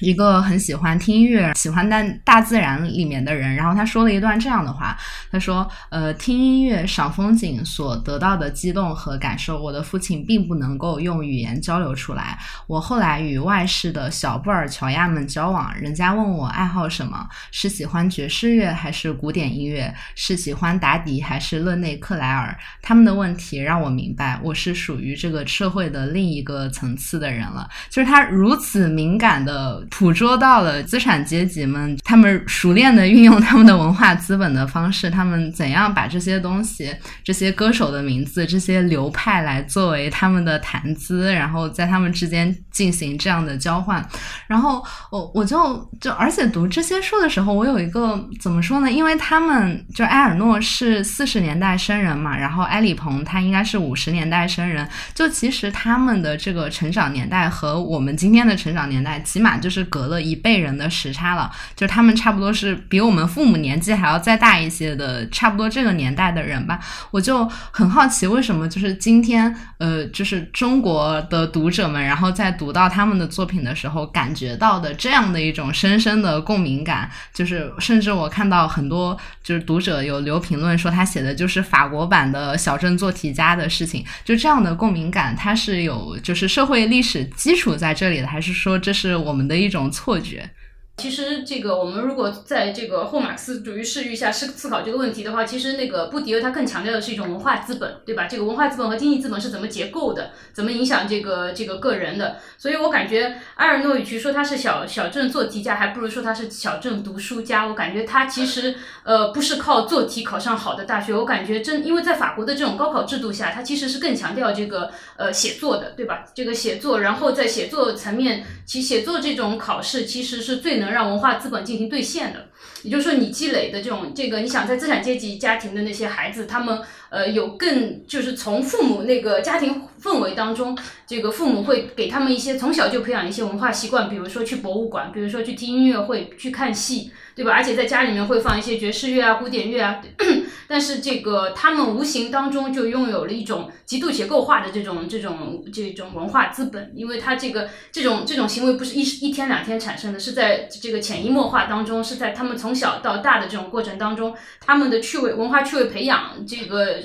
一个很喜欢听音乐、喜欢在大自然里面的人，然后他说了一段这样的话：“他说，呃，听音乐、赏风景所得到的激动和感受，我的父亲并不能够用语言交流出来。我后来与外市的小布尔乔亚们交往，人家问我爱好什么，是喜欢爵士乐还是古典音乐，是喜欢达底还是勒内克莱尔？他们的问题让我明白，我是属于这个社会的另一个层次的人了。就是他如此敏感的。”捕捉到了资产阶级们，他们熟练的运用他们的文化资本的方式，他们怎样把这些东西、这些歌手的名字、这些流派来作为他们的谈资，然后在他们之间进行这样的交换。然后我我就就而且读这些书的时候，我有一个怎么说呢？因为他们就埃尔诺是四十年代生人嘛，然后埃里蓬他应该是五十年代生人，就其实他们的这个成长年代和我们今天的成长年代，起码就是。隔了一辈人的时差了，就他们差不多是比我们父母年纪还要再大一些的，差不多这个年代的人吧。我就很好奇，为什么就是今天，呃，就是中国的读者们，然后在读到他们的作品的时候，感觉到的这样的一种深深的共鸣感，就是甚至我看到很多就是读者有留评论说他写的就是法国版的小镇做题家的事情，就这样的共鸣感，它是有就是社会历史基础在这里的，还是说这是我们的一？种错觉。其实，这个我们如果在这个后马克思主义视域下思思考这个问题的话，其实那个布迪厄他更强调的是一种文化资本，对吧？这个文化资本和经济资本是怎么结构的，怎么影响这个这个个人的？所以我感觉埃尔诺与其说他是小小镇做题家，还不如说他是小镇读书家。我感觉他其实呃不是靠做题考上好的大学，我感觉真因为在法国的这种高考制度下，他其实是更强调这个呃写作的，对吧？这个写作，然后在写作层面，其写作这种考试其实是最能让文化资本进行兑现的，也就是说，你积累的这种这个，你想在资产阶级家庭的那些孩子，他们呃有更就是从父母那个家庭氛围当中，这个父母会给他们一些从小就培养一些文化习惯，比如说去博物馆，比如说去听音乐会，去看戏。对吧？而且在家里面会放一些爵士乐啊、古典乐啊，[CLEARS THROAT] 但是这个他们无形当中就拥有了一种极度结构化的这种、这种、这种文化资本，因为他这个这种这种行为不是一一天两天产生的，是在这个潜移默化当中，是在他们从小到大的这种过程当中，他们的趣味文化趣味培养，这个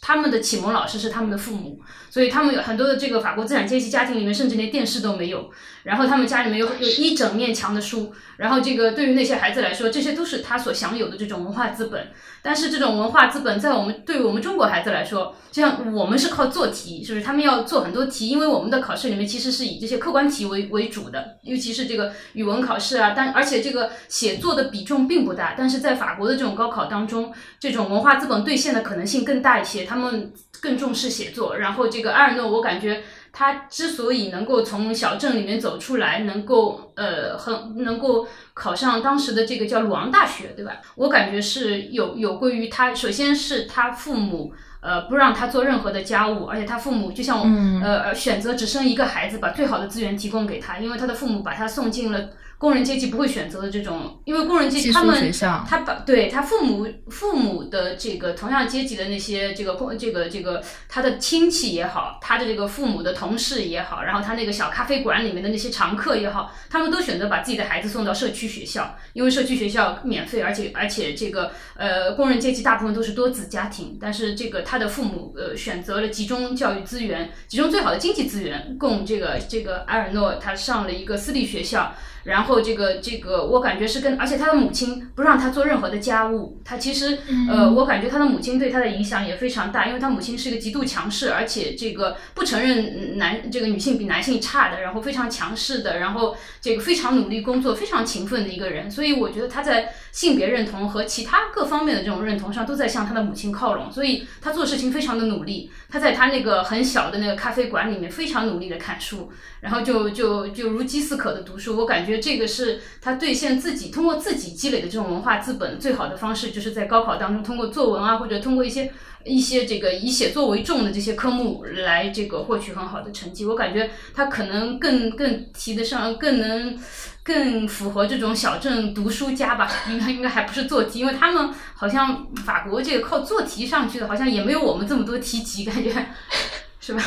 他们的启蒙老师是他们的父母，所以他们有很多的这个法国资产阶级家庭里面，甚至连电视都没有。然后他们家里面有有一整面墙的书，然后这个对于那些孩子来说，这些都是他所享有的这种文化资本。但是这种文化资本在我们对于我们中国孩子来说，就像我们是靠做题，是不是？他们要做很多题，因为我们的考试里面其实是以这些客观题为为主的，尤其是这个语文考试啊。但而且这个写作的比重并不大，但是在法国的这种高考当中，这种文化资本兑现的可能性更大一些，他们更重视写作。然后这个阿尔诺，我感觉。他之所以能够从小镇里面走出来，能够呃很能够考上当时的这个叫鲁昂大学，对吧？我感觉是有有归于他，首先是他父母呃不让他做任何的家务，而且他父母就像我呃选择只生一个孩子，把最好的资源提供给他，因为他的父母把他送进了。工人阶级不会选择的这种，因为工人阶级他们他把对他父母父母的这个同样阶级的那些这个工这个这个他的亲戚也好，他的这个父母的同事也好，然后他那个小咖啡馆里面的那些常客也好，他们都选择把自己的孩子送到社区学校，因为社区学校免费，而且而且这个呃工人阶级大部分都是多子家庭，但是这个他的父母呃选择了集中教育资源，集中最好的经济资源供这个这个埃尔诺他上了一个私立学校。然后这个这个，我感觉是跟，而且他的母亲不让他做任何的家务，他其实，呃，我感觉他的母亲对他的影响也非常大，因为他母亲是一个极度强势，而且这个不承认男这个女性比男性差的，然后非常强势的，然后这个非常努力工作、非常勤奋的一个人，所以我觉得他在性别认同和其他各方面的这种认同上都在向他的母亲靠拢，所以他做事情非常的努力，他在他那个很小的那个咖啡馆里面非常努力的看书，然后就就就如饥似渴的读书，我感觉。这个是他兑现自己通过自己积累的这种文化资本最好的方式，就是在高考当中通过作文啊，或者通过一些一些这个以写作为重的这些科目来这个获取很好的成绩。我感觉他可能更更提得上，更能更符合这种小镇读书家吧。应该应该还不是做题，因为他们好像法国这个靠做题上去的，好像也没有我们这么多题集，感觉 [LAUGHS] 是吧？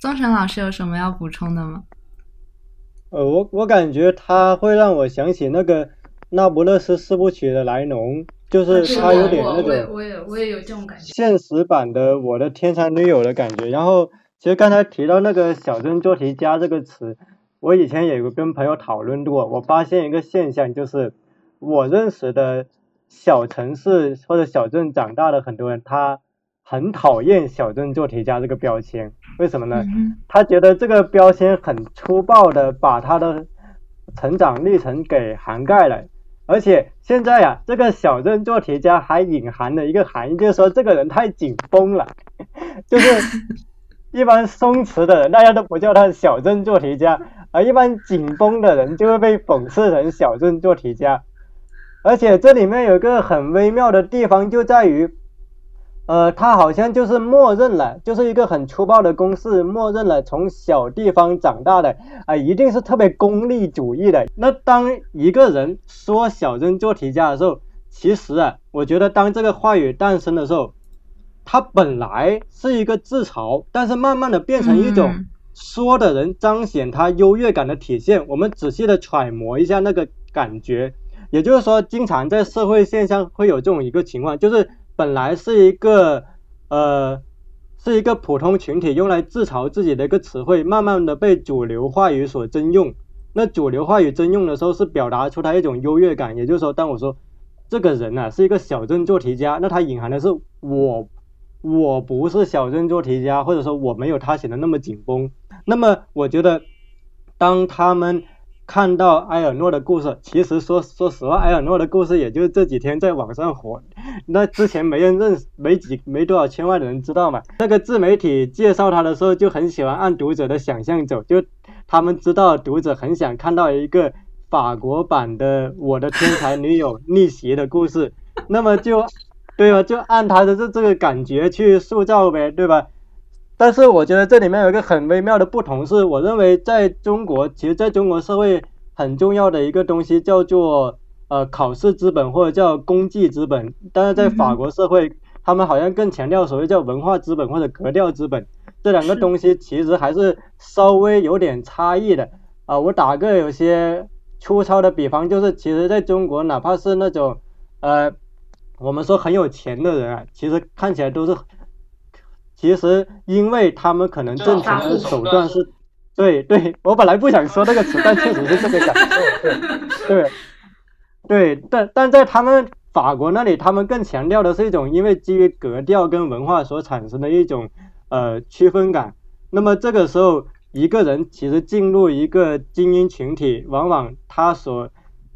宗成老师有什么要补充的吗？呃，我我感觉他会让我想起那个《那不勒斯四部曲》的莱农，就是他有点那种，我也我也有这种感觉，现实版的《我的天才女友》的感觉。然后，其实刚才提到那个“小镇做题家”这个词，我以前也跟朋友讨论过，我发现一个现象，就是我认识的小城市或者小镇长大的很多人，他。很讨厌“小镇做题家”这个标签，为什么呢？他觉得这个标签很粗暴的把他的成长历程给涵盖了，而且现在啊，这个“小镇做题家”还隐含了一个含义，就是说这个人太紧绷了，[LAUGHS] 就是一般松弛的人大家都不叫他“小镇做题家”，而一般紧绷的人就会被讽刺成“小镇做题家”，而且这里面有个很微妙的地方就在于。呃，他好像就是默认了，就是一个很粗暴的公式，默认了从小地方长大的啊，一定是特别功利主义的。那当一个人说小镇做题家的时候，其实啊，我觉得当这个话语诞生的时候，他本来是一个自嘲，但是慢慢的变成一种说的人彰显他优越感的体现。我们仔细的揣摩一下那个感觉，也就是说，经常在社会现象会有这种一个情况，就是。本来是一个呃，是一个普通群体用来自嘲自己的一个词汇，慢慢的被主流话语所征用。那主流话语征用的时候，是表达出他一种优越感。也就是说，当我说这个人啊是一个小镇做题家，那他隐含的是我我不是小镇做题家，或者说我没有他写的那么紧绷。那么我觉得，当他们。看到埃尔诺的故事，其实说说实话，埃尔诺的故事也就这几天在网上火，那之前没人认识，没几没多少千万的人知道嘛。那个自媒体介绍他的时候，就很喜欢按读者的想象走，就他们知道读者很想看到一个法国版的《我的天才女友逆袭》的故事，那么就对吧？就按他的这这个感觉去塑造呗，对吧？但是我觉得这里面有一个很微妙的不同，是我认为在中国，其实在中国社会很重要的一个东西叫做呃考试资本或者叫功绩资本，但是在法国社会，他们好像更强调所谓叫文化资本或者格调资本，这两个东西其实还是稍微有点差异的啊。我打个有些粗糙的比方，就是其实在中国，哪怕是那种呃我们说很有钱的人啊，其实看起来都是。其实，因为他们可能挣钱的手段是，对对，我本来不想说这个词，但确实是这个感受，[LAUGHS] 对对对，但但在他们法国那里，他们更强调的是一种因为基于格调跟文化所产生的一种呃区分感。那么这个时候，一个人其实进入一个精英群体，往往他所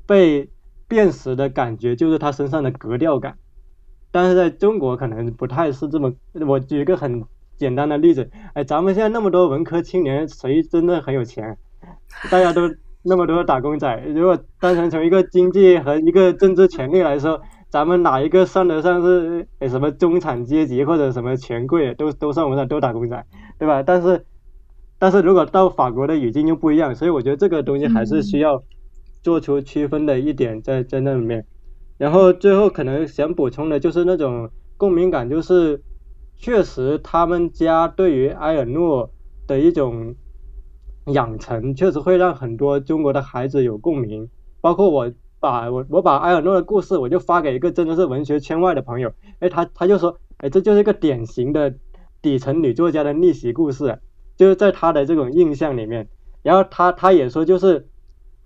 被辨识的感觉就是他身上的格调感。但是在中国可能不太是这么，我举一个很简单的例子，哎，咱们现在那么多文科青年，谁真的很有钱？大家都那么多打工仔，如果单纯从一个经济和一个政治权利来说，咱们哪一个算得上是什么中产阶级或者什么权贵？都都算不上，都打工仔，对吧？但是，但是如果到法国的语境又不一样，所以我觉得这个东西还是需要做出区分的一点在在那里面。然后最后可能想补充的就是那种共鸣感，就是确实他们家对于埃尔诺的一种养成，确实会让很多中国的孩子有共鸣。包括我把我我把埃尔诺的故事，我就发给一个真的是文学圈外的朋友，哎，他他就说，哎，这就是一个典型的底层女作家的逆袭故事，就是在他的这种印象里面。然后他他也说，就是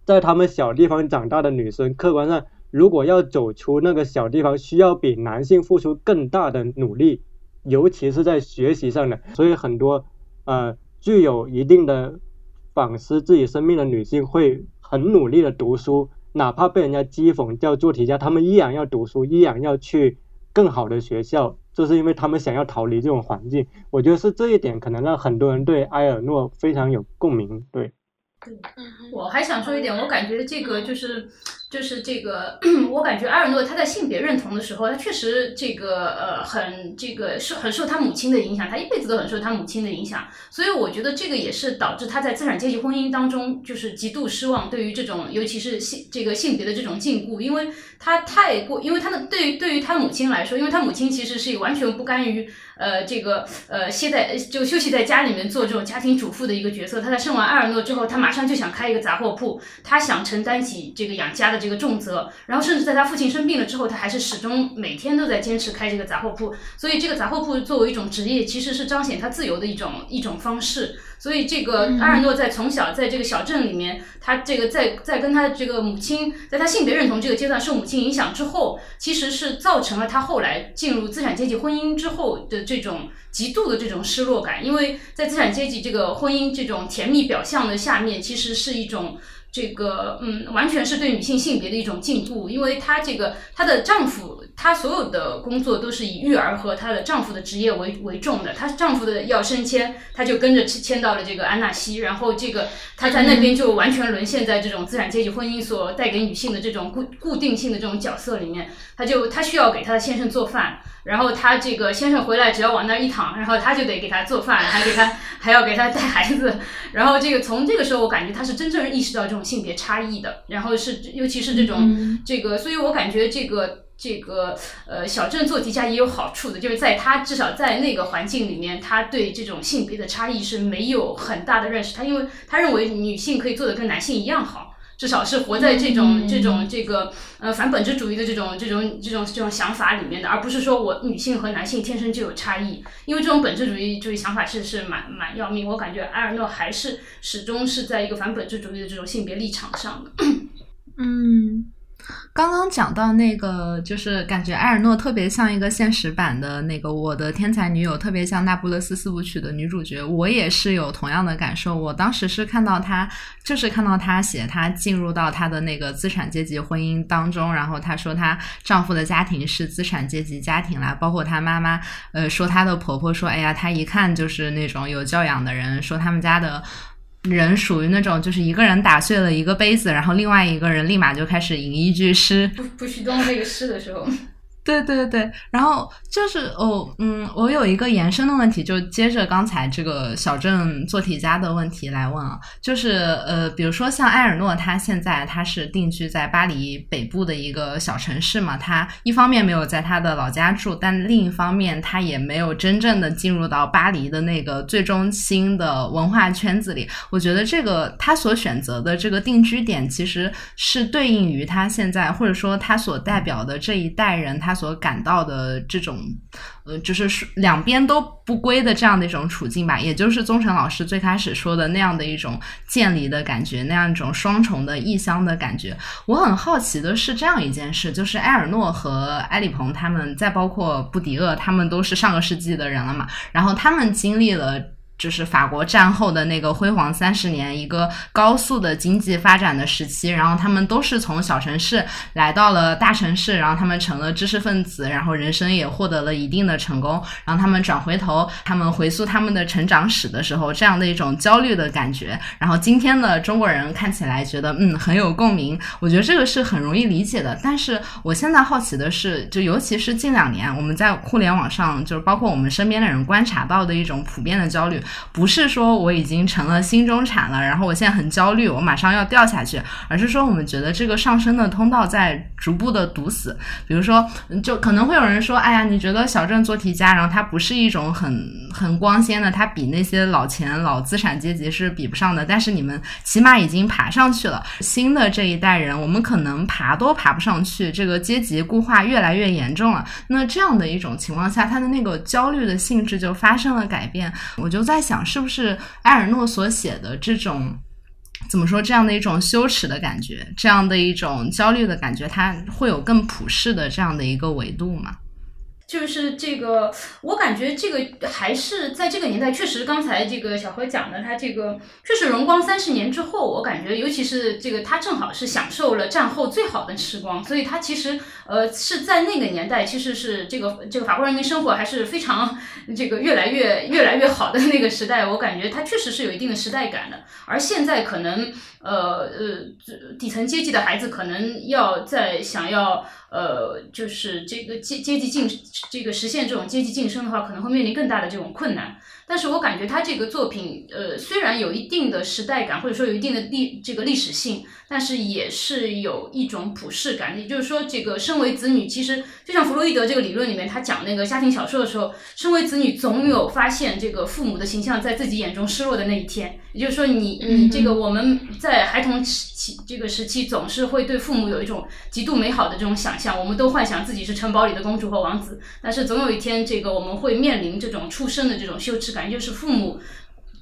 在他们小地方长大的女生，客观上。如果要走出那个小地方，需要比男性付出更大的努力，尤其是在学习上的。所以很多呃具有一定的反思自己生命的女性会很努力的读书，哪怕被人家讥讽叫做题家，她们依然要读书，依然要去更好的学校，就是因为他们想要逃离这种环境。我觉得是这一点可能让很多人对埃尔诺非常有共鸣。对，对，我还想说一点，我感觉这个就是。就是这个，[CLEARS THROAT] 我感觉埃尔诺他在性别认同的时候，他确实这个呃很这个受很受他母亲的影响，他一辈子都很受他母亲的影响，所以我觉得这个也是导致他在资产阶级婚姻当中就是极度失望，对于这种尤其是性这个性别的这种禁锢，因为他太过，因为他的对于对于他母亲来说，因为他母亲其实是完全不甘于呃这个呃歇在就休息在家里面做这种家庭主妇的一个角色，他在生完埃尔诺之后，他马上就想开一个杂货铺，他想承担起这个养家的。这个重责，然后甚至在他父亲生病了之后，他还是始终每天都在坚持开这个杂货铺。所以这个杂货铺作为一种职业，其实是彰显他自由的一种一种方式。所以这个阿尔诺在从小在这个小镇里面，他这个在在跟他这个母亲，在他性别认同这个阶段受母亲影响之后，其实是造成了他后来进入资产阶级婚姻之后的这种极度的这种失落感。因为在资产阶级这个婚姻这种甜蜜表象的下面，其实是一种。这个嗯，完全是对女性性别的一种进步，因为她这个她的丈夫，她所有的工作都是以育儿和她的丈夫的职业为为重的。她丈夫的要升迁，她就跟着迁到了这个安纳西，然后这个她在那边就完全沦陷在这种资产阶级婚姻所带给女性的这种固固定性的这种角色里面。她就她需要给她的先生做饭。然后她这个先生回来，只要往那儿一躺，然后她就得给他做饭，还给他还要给他带孩子。然后这个从这个时候，我感觉她是真正意识到这种性别差异的。然后是尤其是这种这个，所以我感觉这个这个呃小镇做题家也有好处的，就是在他至少在那个环境里面，他对这种性别的差异是没有很大的认识。他因为他认为女性可以做的跟男性一样好。至少是活在这种这种这个呃反本质主义的这种这种这种这种想法里面的，而不是说我女性和男性天生就有差异，因为这种本质主义就是想法是是蛮蛮要命。我感觉埃尔诺还是始终是在一个反本质主义的这种性别立场上的。嗯。刚刚讲到那个，就是感觉埃尔诺特别像一个现实版的那个《我的天才女友》，特别像《那不勒斯四部曲》的女主角。我也是有同样的感受。我当时是看到她，就是看到她写她进入到她的那个资产阶级婚姻当中，然后她说她丈夫的家庭是资产阶级家庭啦，包括她妈妈，呃，说她的婆婆说，哎呀，她一看就是那种有教养的人，说他们家的。人属于那种，就是一个人打碎了一个杯子，然后另外一个人立马就开始吟一句诗。不不许动那个诗的时候。对对对，然后就是哦，嗯，我有一个延伸的问题，就接着刚才这个小镇做题家的问题来问啊，就是呃，比如说像埃尔诺，他现在他是定居在巴黎北部的一个小城市嘛，他一方面没有在他的老家住，但另一方面他也没有真正的进入到巴黎的那个最中心的文化圈子里。我觉得这个他所选择的这个定居点，其实是对应于他现在或者说他所代表的这一代人他。所感到的这种，呃，就是两边都不归的这样的一种处境吧，也就是宗成老师最开始说的那样的一种渐离的感觉，那样一种双重的异乡的感觉。我很好奇的是这样一件事，就是埃尔诺和埃里蓬他们，再包括布迪厄，他们都是上个世纪的人了嘛，然后他们经历了。就是法国战后的那个辉煌三十年，一个高速的经济发展的时期。然后他们都是从小城市来到了大城市，然后他们成了知识分子，然后人生也获得了一定的成功。然后他们转回头，他们回溯他们的成长史的时候，这样的一种焦虑的感觉。然后今天的中国人看起来觉得嗯很有共鸣，我觉得这个是很容易理解的。但是我现在好奇的是，就尤其是近两年我们在互联网上，就是包括我们身边的人观察到的一种普遍的焦虑。不是说我已经成了新中产了，然后我现在很焦虑，我马上要掉下去，而是说我们觉得这个上升的通道在逐步的堵死。比如说，就可能会有人说，哎呀，你觉得小镇做题家，然后他不是一种很很光鲜的，他比那些老钱老资产阶级是比不上的。但是你们起码已经爬上去了，新的这一代人，我们可能爬都爬不上去，这个阶级固化越来越严重了。那这样的一种情况下，他的那个焦虑的性质就发生了改变。我就在在想。是不是埃尔诺所写的这种怎么说这样的一种羞耻的感觉，这样的一种焦虑的感觉，它会有更普世的这样的一个维度吗？就是这个，我感觉这个还是在这个年代，确实刚才这个小何讲的，他这个确实荣光三十年之后，我感觉尤其是这个他正好是享受了战后最好的时光，所以他其实呃是在那个年代，其实是这个这个法国人民生活还是非常这个越来越越来越好的那个时代，我感觉他确实是有一定的时代感的，而现在可能。呃呃，底层阶级的孩子可能要在想要呃，就是这个阶阶级晋这个实现这种阶级晋升的话，可能会面临更大的这种困难。但是我感觉他这个作品，呃，虽然有一定的时代感，或者说有一定的历这个历史性，但是也是有一种普世感。也就是说，这个身为子女，其实就像弗洛伊德这个理论里面，他讲那个家庭小说的时候，身为子女总有发现这个父母的形象在自己眼中失落的那一天。也就是说，你你这个我们在孩童期这个时期，总是会对父母有一种极度美好的这种想象，我们都幻想自己是城堡里的公主和王子。但是总有一天，这个我们会面临这种出生的这种羞耻感。感就是父母，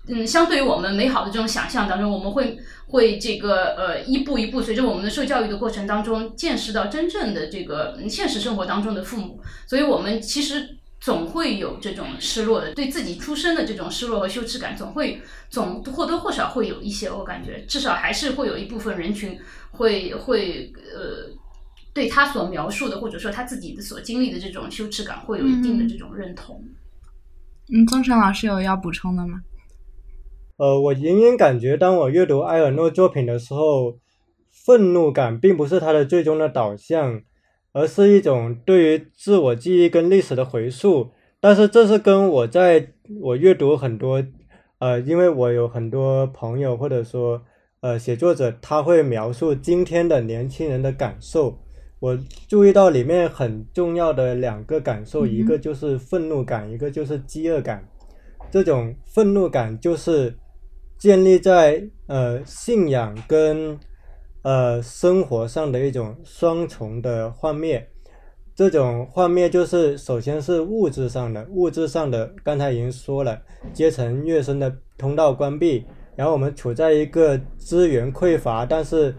嗯，相对于我们美好的这种想象当中，我们会会这个呃一步一步随着我们的受教育的过程当中，见识到真正的这个现实生活当中的父母，所以我们其实总会有这种失落的，对自己出生的这种失落和羞耻感，总会总或多或少会有一些，我感觉至少还是会有一部分人群会会呃对他所描述的或者说他自己的所经历的这种羞耻感，会有一定的这种认同。嗯，嗯宗成老师有要补充的吗？呃，我隐隐感觉，当我阅读埃尔诺作品的时候，愤怒感并不是他的最终的导向，而是一种对于自我记忆跟历史的回溯。但是这是跟我在我阅读很多，呃，因为我有很多朋友或者说呃写作者，他会描述今天的年轻人的感受。我注意到里面很重要的两个感受，一个就是愤怒感，一个就是饥饿感。这种愤怒感就是建立在呃信仰跟呃生活上的一种双重的幻灭。这种幻灭就是首先是物质上的，物质上的刚才已经说了，阶层跃升的通道关闭，然后我们处在一个资源匮乏，但是。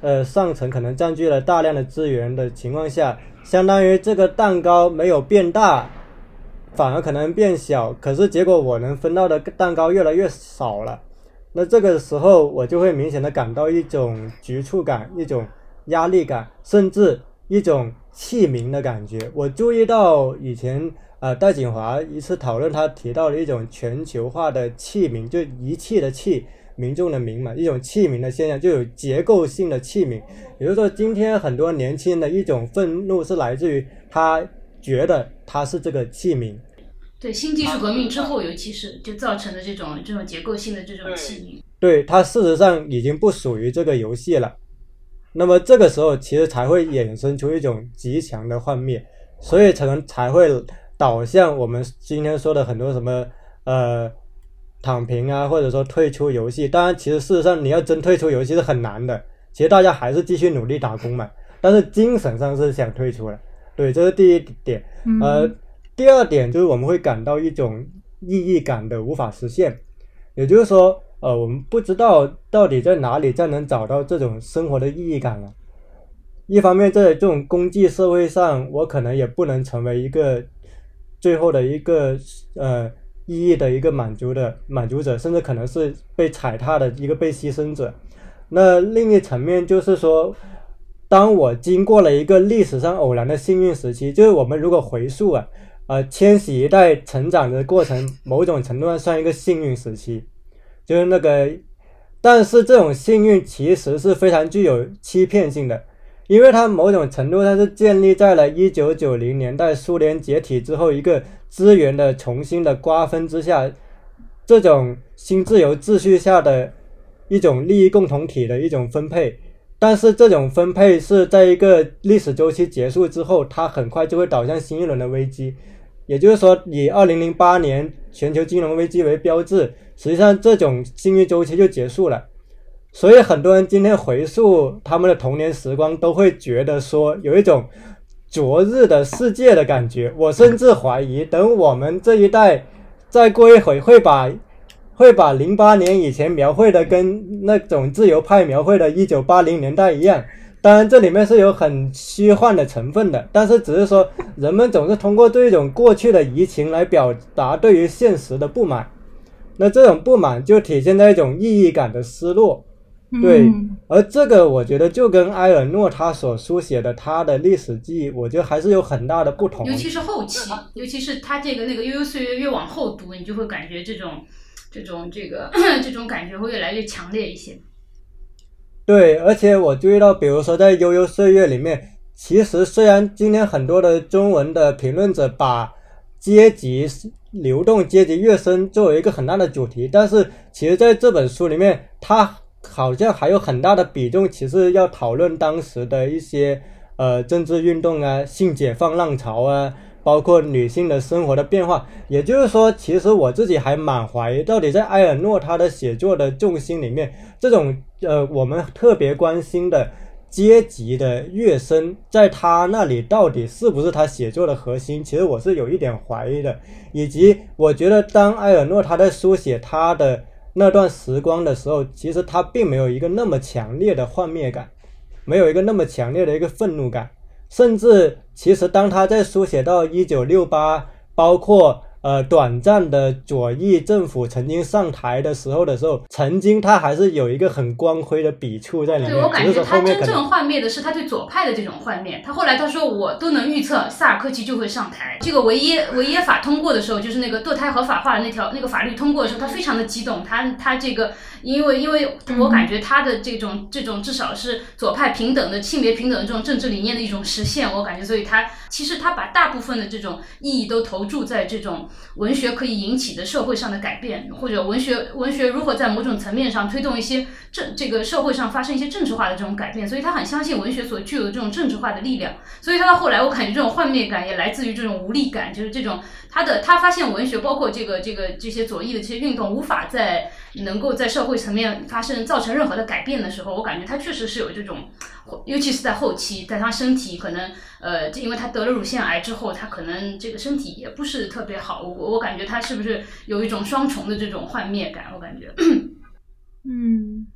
呃，上层可能占据了大量的资源的情况下，相当于这个蛋糕没有变大，反而可能变小。可是结果我能分到的蛋糕越来越少了，那这个时候我就会明显的感到一种局促感、一种压力感，甚至一种弃民的感觉。我注意到以前呃戴锦华一次讨论，他提到了一种全球化的弃民，就遗弃的弃。民众的民嘛，一种器皿的现象，就有结构性的器皿。也就是说，今天很多年轻人的一种愤怒是来自于他觉得他是这个器皿。对，新技术革命之后，尤其是就造成的这种这种结构性的这种器皿。对，它事实上已经不属于这个游戏了。那么这个时候，其实才会衍生出一种极强的幻灭，所以才能才会导向我们今天说的很多什么呃。躺平啊，或者说退出游戏。当然，其实事实上你要真退出游戏是很难的。其实大家还是继续努力打工嘛。[LAUGHS] 但是精神上是想退出了。对，这是第一点。呃，第二点就是我们会感到一种意义感的无法实现。也就是说，呃，我们不知道到底在哪里再能找到这种生活的意义感了。一方面，在这种工具社会上，我可能也不能成为一个最后的一个呃。意义的一个满足的满足者，甚至可能是被踩踏的一个被牺牲者。那另一层面就是说，当我经过了一个历史上偶然的幸运时期，就是我们如果回溯啊，呃，千禧一代成长的过程，某种程度上算一个幸运时期，就是那个，但是这种幸运其实是非常具有欺骗性的。因为它某种程度上是建立在了一九九零年代苏联解体之后一个资源的重新的瓜分之下，这种新自由秩序下的一种利益共同体的一种分配，但是这种分配是在一个历史周期结束之后，它很快就会导向新一轮的危机。也就是说，以二零零八年全球金融危机为标志，实际上这种幸运周期就结束了。所以很多人今天回溯他们的童年时光，都会觉得说有一种昨日的世界的感觉。我甚至怀疑，等我们这一代再过一会，会把会把零八年以前描绘的跟那种自由派描绘的一九八零年代一样。当然，这里面是有很虚幻的成分的，但是只是说人们总是通过这种过去的移情来表达对于现实的不满。那这种不满就体现在一种意义感的失落。对，而这个我觉得就跟埃尔诺他所书写的他的历史记忆，我觉得还是有很大的不同。尤其是后期，尤其是他这个那个悠悠岁月越往后读，你就会感觉这种这种这个这种感觉会越来越强烈一些。对，而且我注意到，比如说在悠悠岁月里面，其实虽然今天很多的中文的评论者把阶级流动、阶级跃升作为一个很大的主题，但是其实在这本书里面，他。好像还有很大的比重，其实要讨论当时的一些呃政治运动啊、性解放浪潮啊，包括女性的生活的变化。也就是说，其实我自己还蛮怀疑，到底在埃尔诺他的写作的重心里面，这种呃我们特别关心的阶级的跃升，在他那里到底是不是他写作的核心？其实我是有一点怀疑的。以及我觉得，当埃尔诺他在书写他的。那段时光的时候，其实他并没有一个那么强烈的幻灭感，没有一个那么强烈的一个愤怒感，甚至其实当他在书写到一九六八，包括。呃，短暂的左翼政府曾经上台的时候的时候，曾经他还是有一个很光辉的笔触在里面。对我感觉他真正幻灭的是他对左派的这种幻灭。他后来他说我都能预测萨尔科齐就会上台。这个维耶维耶法通过的时候，就是那个堕胎合法化的那条那个法律通过的时候，他非常的激动。他他这个因为因为我感觉他的这种这种至少是左派平等的性别平等的这种政治理念的一种实现。我感觉所以他其实他把大部分的这种意义都投注在这种。文学可以引起的社会上的改变，或者文学文学如何在某种层面上推动一些政这个社会上发生一些政治化的这种改变，所以他很相信文学所具有的这种政治化的力量。所以他到后来，我感觉这种幻灭感也来自于这种无力感，就是这种他的他发现文学包括这个这个这些左翼的这些运动无法在能够在社会层面发生造成任何的改变的时候，我感觉他确实是有这种。尤其是在后期，在他身体可能，呃，因为他得了乳腺癌之后，他可能这个身体也不是特别好。我我感觉他是不是有一种双重的这种幻灭感？我感觉，嗯。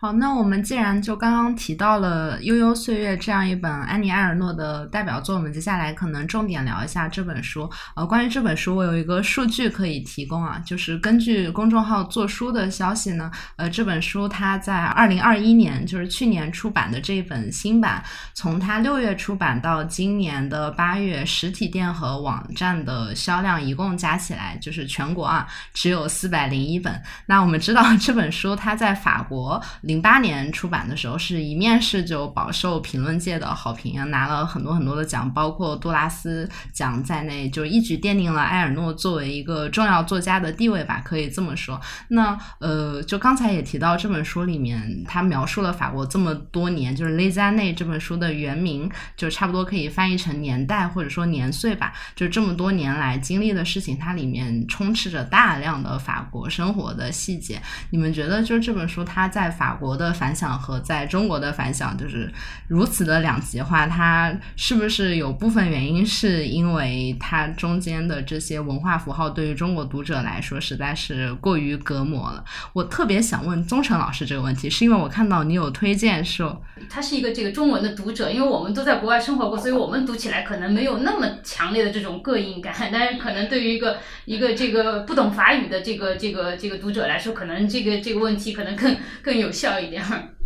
好，那我们既然就刚刚提到了《悠悠岁月》这样一本安妮埃尔诺的代表作，我们接下来可能重点聊一下这本书。呃，关于这本书，我有一个数据可以提供啊，就是根据公众号做书的消息呢，呃，这本书它在二零二一年，就是去年出版的这一本新版，从它六月出版到今年的八月，实体店和网站的销量一共加起来，就是全国啊只有四百零一本。那我们知道 [LAUGHS] 这本书它在法国。零八年出版的时候，是一面试就饱受评论界的好评啊，拿了很多很多的奖，包括杜拉斯奖在内，就一举奠定了埃尔诺作为一个重要作家的地位吧，可以这么说。那呃，就刚才也提到这本书里面，他描述了法国这么多年，就是《雷加内》这本书的原名，就差不多可以翻译成年代或者说年岁吧，就这么多年来经历的事情，它里面充斥着大量的法国生活的细节。你们觉得，就这本书它在法国的反响和在中国的反响就是如此的两极化，它是不是有部分原因是因为它中间的这些文化符号对于中国读者来说实在是过于隔膜了？我特别想问宗成老师这个问题，是因为我看到你有推荐说他是一个这个中文的读者，因为我们都在国外生活过，所以我们读起来可能没有那么强烈的这种膈应感，但是可能对于一个一个这个不懂法语的这个这个这个读者来说，可能这个这个问题可能更更有效小一点儿。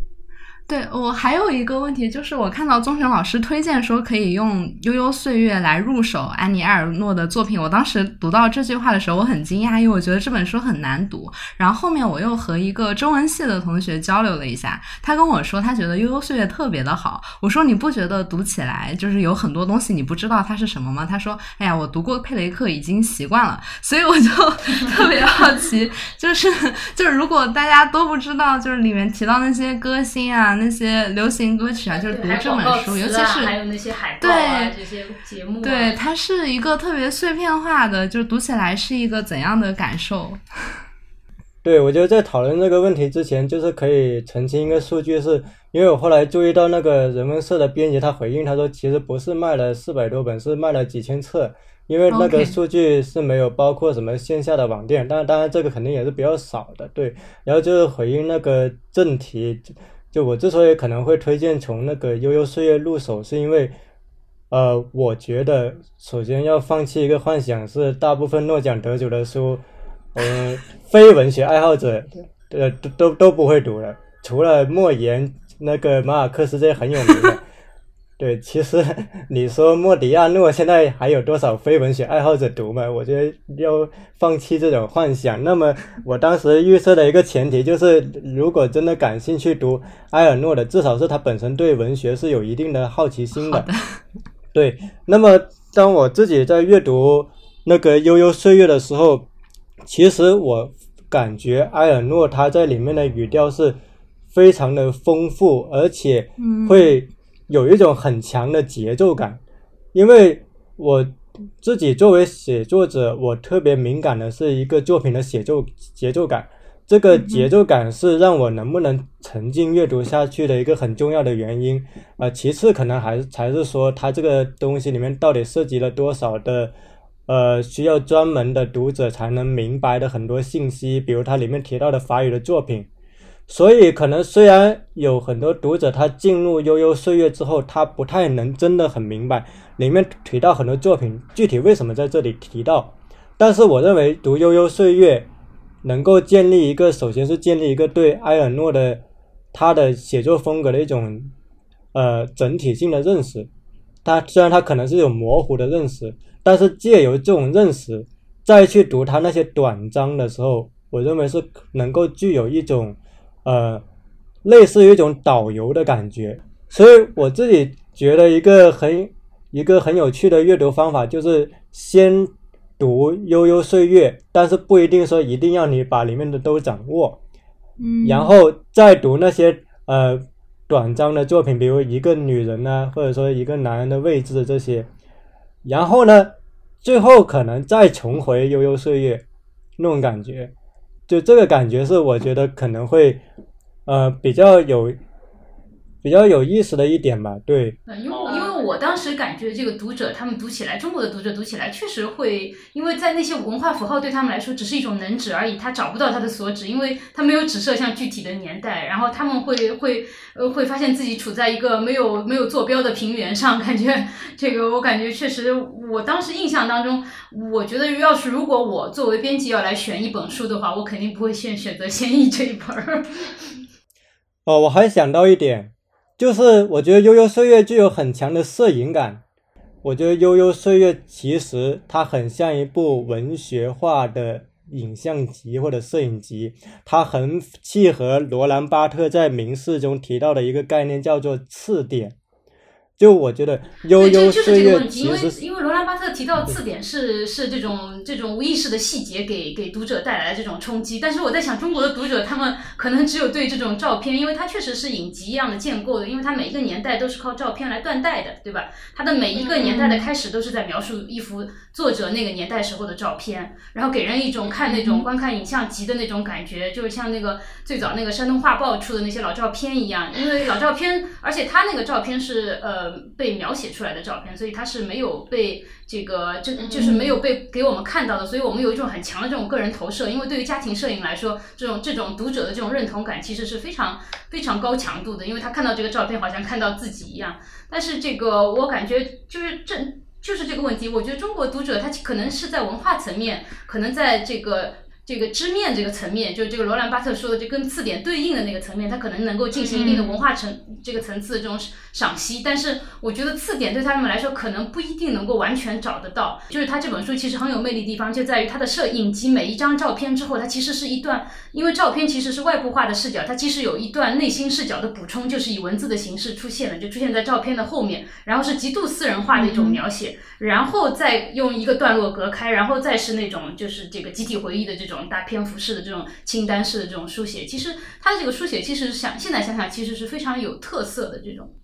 对我还有一个问题，就是我看到宗神老师推荐说可以用《悠悠岁月》来入手安妮埃尔诺的作品。我当时读到这句话的时候，我很惊讶，因为我觉得这本书很难读。然后后面我又和一个中文系的同学交流了一下，他跟我说他觉得《悠悠岁月》特别的好。我说你不觉得读起来就是有很多东西你不知道它是什么吗？他说：“哎呀，我读过佩雷克，已经习惯了。”所以我就 [LAUGHS] 特别好奇，就是就是如果大家都不知道，就是里面提到那些歌星啊。那些流行歌曲啊，就是读这本书，尤其是还有那些海报啊，这些节目，对，它是一个特别碎片化的，就是读起来是一个怎样的感受？[LAUGHS] 对，我觉得在讨论这个问题之前，就是可以澄清一个数据，是因为我后来注意到那个人文社的编辑他回应，他说其实不是卖了四百多本，是卖了几千册，因为那个数据是没有包括什么线下的网店，但当然这个肯定也是比较少的，对。然后就是回应那个正题。就我之所以可能会推荐从那个悠悠岁月入手，是因为，呃，我觉得首先要放弃一个幻想，是大部分诺奖得主的书，嗯，非文学爱好者，呃，都都都不会读的，除了莫言、那个马尔克斯这些很有名的。对，其实 [LAUGHS] 你说莫迪亚诺现在还有多少非文学爱好者读吗？我觉得要放弃这种幻想。那么我当时预设的一个前提就是，如果真的感兴趣读埃尔诺的，至少是他本身对文学是有一定的好奇心的。[LAUGHS] 对，那么当我自己在阅读那个悠悠岁月的时候，其实我感觉埃尔诺他在里面的语调是非常的丰富，而且会。有一种很强的节奏感，因为我自己作为写作者，我特别敏感的是一个作品的写作节奏感。这个节奏感是让我能不能沉浸阅读下去的一个很重要的原因。呃，其次可能还是才是说它这个东西里面到底涉及了多少的，呃，需要专门的读者才能明白的很多信息，比如它里面提到的法语的作品。所以，可能虽然有很多读者他进入悠悠岁月之后，他不太能真的很明白里面提到很多作品具体为什么在这里提到，但是我认为读悠悠岁月能够建立一个，首先是建立一个对埃尔诺的他的写作风格的一种呃整体性的认识。他虽然他可能是有模糊的认识，但是借由这种认识再去读他那些短章的时候，我认为是能够具有一种。呃，类似于一种导游的感觉，所以我自己觉得一个很一个很有趣的阅读方法就是先读《悠悠岁月》，但是不一定说一定要你把里面的都掌握，嗯，然后再读那些呃短章的作品，比如一个女人呢，或者说一个男人的位置这些，然后呢，最后可能再重回《悠悠岁月》那种感觉。就这个感觉是，我觉得可能会，呃，比较有。比较有意思的一点吧，对，我当时感觉这个读者他们读起来，中国的读者读起来确实会，因为在那些文化符号对他们来说只是一种能指而已，他找不到他的所指，因为他没有指涉像具体的年代，然后他们会会呃会发现自己处在一个没有没有坐标的平原上，感觉这个我感觉确实，我当时印象当中，我觉得要是如果我作为编辑要来选一本书的话，我肯定不会先选择《先译》这一本儿。[LAUGHS] 哦，我还想到一点。就是我觉得《悠悠岁月》具有很强的摄影感。我觉得《悠悠岁月》其实它很像一部文学化的影像集或者摄影集，它很契合罗兰巴特在《名士》中提到的一个概念，叫做“次点”。就我觉得悠悠岁月其实因为罗兰巴特提到字典是是这种这种无意识的细节给给读者带来的这种冲击，但是我在想中国的读者他们可能只有对这种照片，因为它确实是影集一样的建构的，因为它每一个年代都是靠照片来断代的，对吧？它的每一个年代的开始都是在描述一幅作者那个年代时候的照片，然后给人一种看那种观看影像集的那种感觉，就是像那个最早那个山东画报出的那些老照片一样，因为老照片，而且他那个照片是呃。被描写出来的照片，所以他是没有被这个，就就是没有被给我们看到的，所以我们有一种很强的这种个人投射。因为对于家庭摄影来说，这种这种读者的这种认同感其实是非常非常高强度的，因为他看到这个照片好像看到自己一样。但是这个我感觉就是这就是这个问题，我觉得中国读者他可能是在文化层面，可能在这个。这个知面这个层面，就这个罗兰巴特说的，就跟字典对应的那个层面，他可能能够进行一定的文化层这个层次的这种赏析。但是我觉得字典对他们来说，可能不一定能够完全找得到。就是他这本书其实很有魅力地方，就在于它的摄影集每一张照片之后，它其实是一段，因为照片其实是外部化的视角，它其实有一段内心视角的补充，就是以文字的形式出现了，就出现在照片的后面，然后是极度私人化的一种描写，然后再用一个段落隔开，然后再是那种就是这个集体回忆的这种。这种大篇幅式的这种清单式的这种书写，其实它的这个书写，其实想现在想想，其实是非常有特色的这种。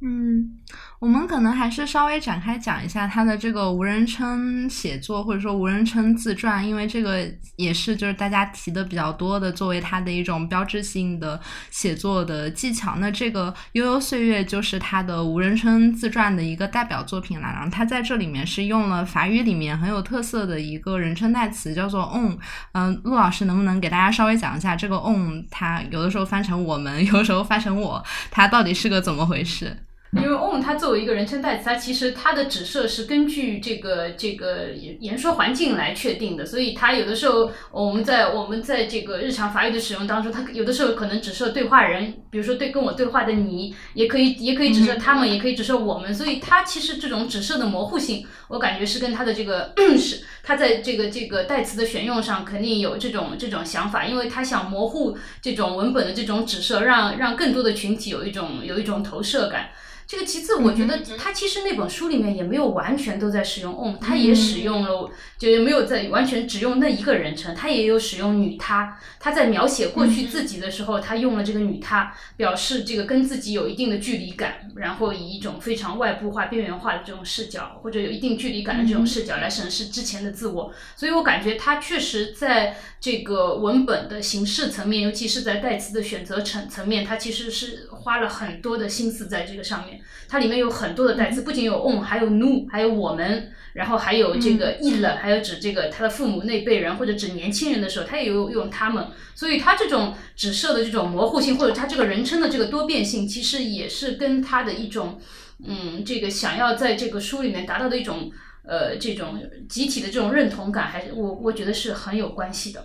嗯，我们可能还是稍微展开讲一下他的这个无人称写作，或者说无人称自传，因为这个也是就是大家提的比较多的，作为他的一种标志性的写作的技巧。那这个《悠悠岁月》就是他的无人称自传的一个代表作品了。然后他在这里面是用了法语里面很有特色的一个人称代词，叫做 on。嗯，陆老师能不能给大家稍微讲一下这个 on？它有的时候翻成我们，[LAUGHS] 有的时候翻成我，它到底是个怎么回事？因为 on 它作为一个人称代词，它其实它的指涉是根据这个这个言说环境来确定的，所以它有的时候我们在我们在这个日常法语的使用当中，它有的时候可能指涉对话人，比如说对跟我对话的你，也可以也可以指涉他们，也可以指涉我们，所以它其实这种指涉的模糊性，我感觉是跟他的这个 [CLEARS THROAT] 是他在这个这个代词的选用上肯定有这种这种想法，因为他想模糊这种文本的这种指涉，让让更多的群体有一种有一种投射感。这个其次，我觉得他其实那本书里面也没有完全都在使用 on，他也使用了，就也没有在完全只用那一个人称，他也有使用女她。他在描写过去自己的时候，他用了这个女她，表示这个跟自己有一定的距离感，然后以一种非常外部化、边缘化的这种视角，或者有一定距离感的这种视角来审视之前的自我。所以我感觉他确实在这个文本的形式层面，尤其是在代词的选择层层面，他其实是花了很多的心思在这个上面。它里面有很多的代词，不仅有 on，还有 nu，还有我们，然后还有这个 il，还有指这个他的父母那辈人或者指年轻人的时候，他也有用他们。所以他这种指涉的这种模糊性，或者他这个人称的这个多变性，其实也是跟他的一种，嗯，这个想要在这个书里面达到的一种，呃，这种集体的这种认同感，还是我我觉得是很有关系的。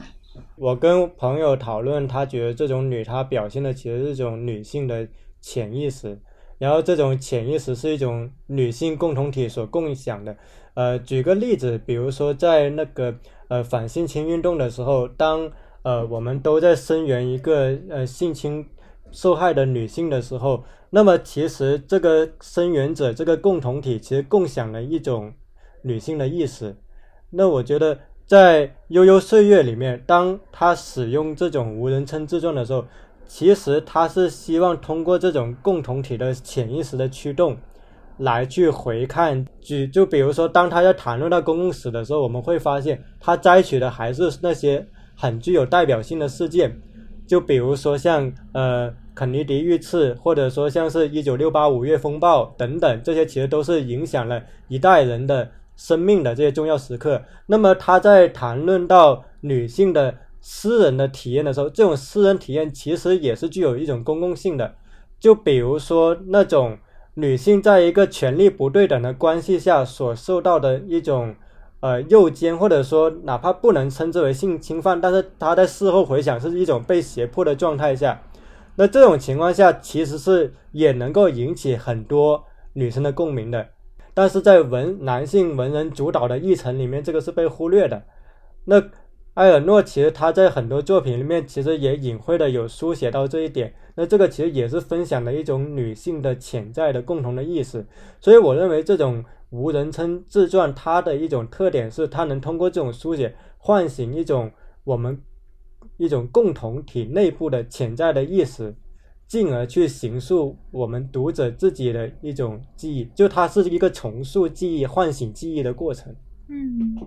我跟朋友讨论，他觉得这种女，她表现的其实是一种女性的潜意识。然后这种潜意识是一种女性共同体所共享的，呃，举个例子，比如说在那个呃反性侵运动的时候，当呃我们都在声援一个呃性侵受害的女性的时候，那么其实这个声源者这个共同体其实共享了一种女性的意识。那我觉得在悠悠岁月里面，当他使用这种无人称自传的时候。其实他是希望通过这种共同体的潜意识的驱动，来去回看，举就比如说，当他在谈论到公共史的时候，我们会发现他摘取的还是那些很具有代表性的事件，就比如说像呃肯尼迪遇刺，或者说像是一九六八五月风暴等等，这些其实都是影响了一代人的生命的这些重要时刻。那么他在谈论到女性的。私人的体验的时候，这种私人体验其实也是具有一种公共性的。就比如说那种女性在一个权力不对等的关系下所受到的一种呃诱奸，或者说哪怕不能称之为性侵犯，但是他在事后回想是一种被胁迫的状态下，那这种情况下其实是也能够引起很多女生的共鸣的。但是在文男性文人主导的议程里面，这个是被忽略的。那。埃尔诺其实他在很多作品里面其实也隐晦的有书写到这一点。那这个其实也是分享了一种女性的潜在的共同的意识。所以我认为这种无人称自传它的一种特点是，它能通过这种书写唤醒一种我们一种共同体内部的潜在的意识。进而去形塑我们读者自己的一种记忆，就它是一个重塑记忆、唤醒记忆的过程。嗯。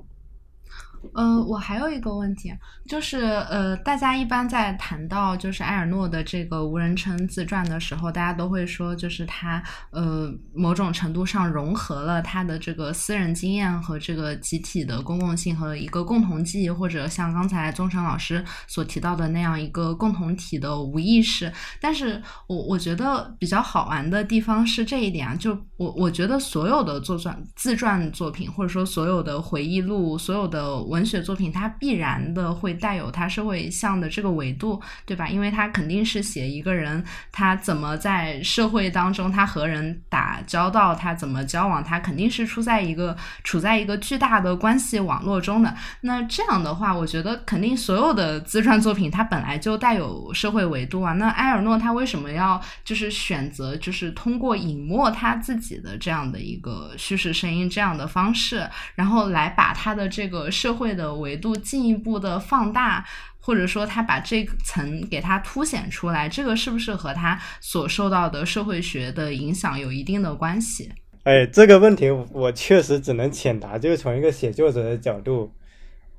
呃，我还有一个问题，就是呃，大家一般在谈到就是埃尔诺的这个无人称自传的时候，大家都会说，就是他呃某种程度上融合了他的这个私人经验和这个集体的公共性和一个共同记忆，或者像刚才宗成老师所提到的那样一个共同体的无意识。但是我我觉得比较好玩的地方是这一点啊，就我我觉得所有的作传自传作品，或者说所有的回忆录，所有的。文学作品它必然的会带有它社会向的这个维度，对吧？因为它肯定是写一个人他怎么在社会当中，他和人打交道，他怎么交往，他肯定是处在一个处在一个巨大的关系网络中的。那这样的话，我觉得肯定所有的自传作品它本来就带有社会维度啊。那埃尔诺他为什么要就是选择就是通过隐没他自己的这样的一个叙事声音这样的方式，然后来把他的这个社会。会的维度进一步的放大，或者说他把这层给它凸显出来，这个是不是和他所受到的社会学的影响有一定的关系？哎，这个问题我确实只能浅答，就是从一个写作者的角度，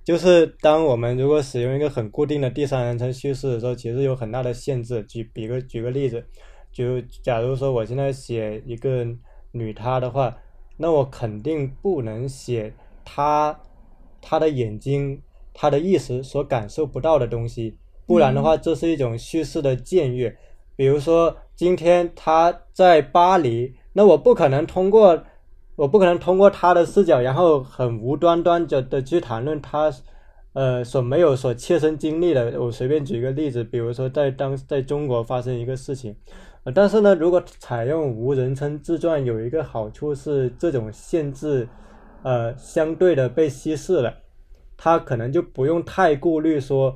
就是当我们如果使用一个很固定的第三人称叙事的时候，其实有很大的限制。举比个举个例子，就假如说我现在写一个女她的话，那我肯定不能写她。他的眼睛，他的意识所感受不到的东西，不然的话，这是一种叙事的僭越。比如说，今天他在巴黎，那我不可能通过，我不可能通过他的视角，然后很无端端的的去谈论他，呃，所没有所切身经历的。我随便举一个例子，比如说在当在中国发生一个事情，呃，但是呢，如果采用无人称自传，有一个好处是这种限制。呃，相对的被稀释了，他可能就不用太顾虑说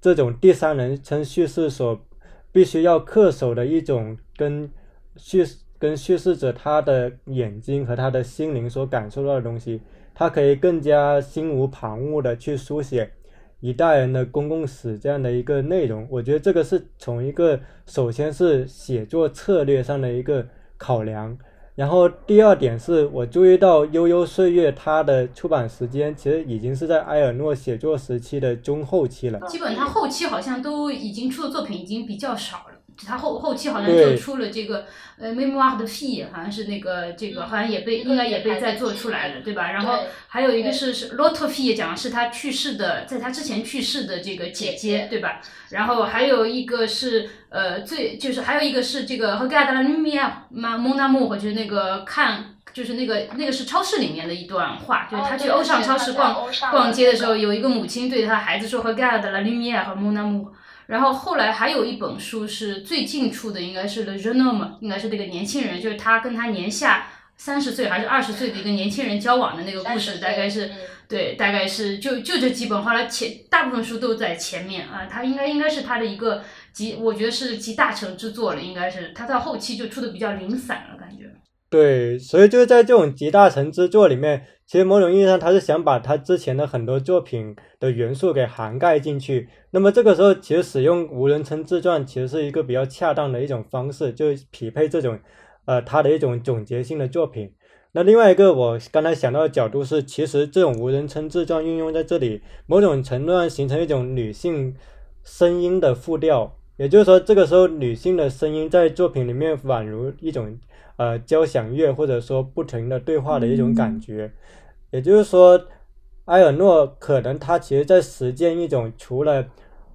这种第三人称叙事所必须要恪守的一种跟叙跟叙事者他的眼睛和他的心灵所感受到的东西，他可以更加心无旁骛的去书写一代人的公共史这样的一个内容。我觉得这个是从一个首先是写作策略上的一个考量。然后第二点是我注意到《悠悠岁月》它的出版时间其实已经是在埃尔诺写作时期的中后期了。基本他后期好像都已经出的作品已经比较少了。他后后期好像就出了这个呃《Memoir de Fille》，好像是那个这个好像也被应该也被再做出来了，对吧？然后还有一个是是《Fille》，讲的是他去世的，在他之前去世的这个姐姐，对吧？然后还有一个是呃最就是还有一个是这个《Regarde la lumière, mon amour》，就是那个看就是那个那个是超市里面的一段话，就是他去欧尚超市逛逛街的时候，有一个母亲对他孩子说《Regarde la lumière, mon amour》。然后后来还有一本书是最近出的，应该是《The Genome》，应该是那个年轻人，就是他跟他年下三十岁还是二十岁的一个年轻人交往的那个故事，大概是对，大概是就就这几本，后来前大部分书都在前面啊，他应该应该是他的一个集，我觉得是集大成之作了，应该是他到后期就出的比较零散了，感觉。对，所以就是在这种集大成之作里面，其实某种意义上他是想把他之前的很多作品的元素给涵盖进去。那么这个时候，其实使用无人称自传其实是一个比较恰当的一种方式，就匹配这种，呃，他的一种总结性的作品。那另外一个我刚才想到的角度是，其实这种无人称自传运用在这里，某种程度上形成一种女性声音的复调，也就是说，这个时候女性的声音在作品里面宛如一种。呃，交响乐或者说不停的对话的一种感觉，也就是说，埃尔诺可能他其实在实践一种除了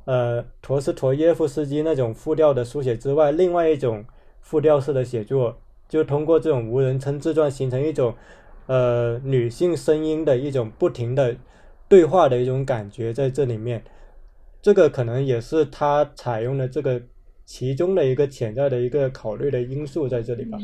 呃陀思妥耶夫斯基那种复调的书写之外，另外一种复调式的写作，就通过这种无人称自传形成一种呃女性声音的一种不停的对话的一种感觉在这里面，这个可能也是他采用的这个。其中的一个潜在的一个考虑的因素在这里吧。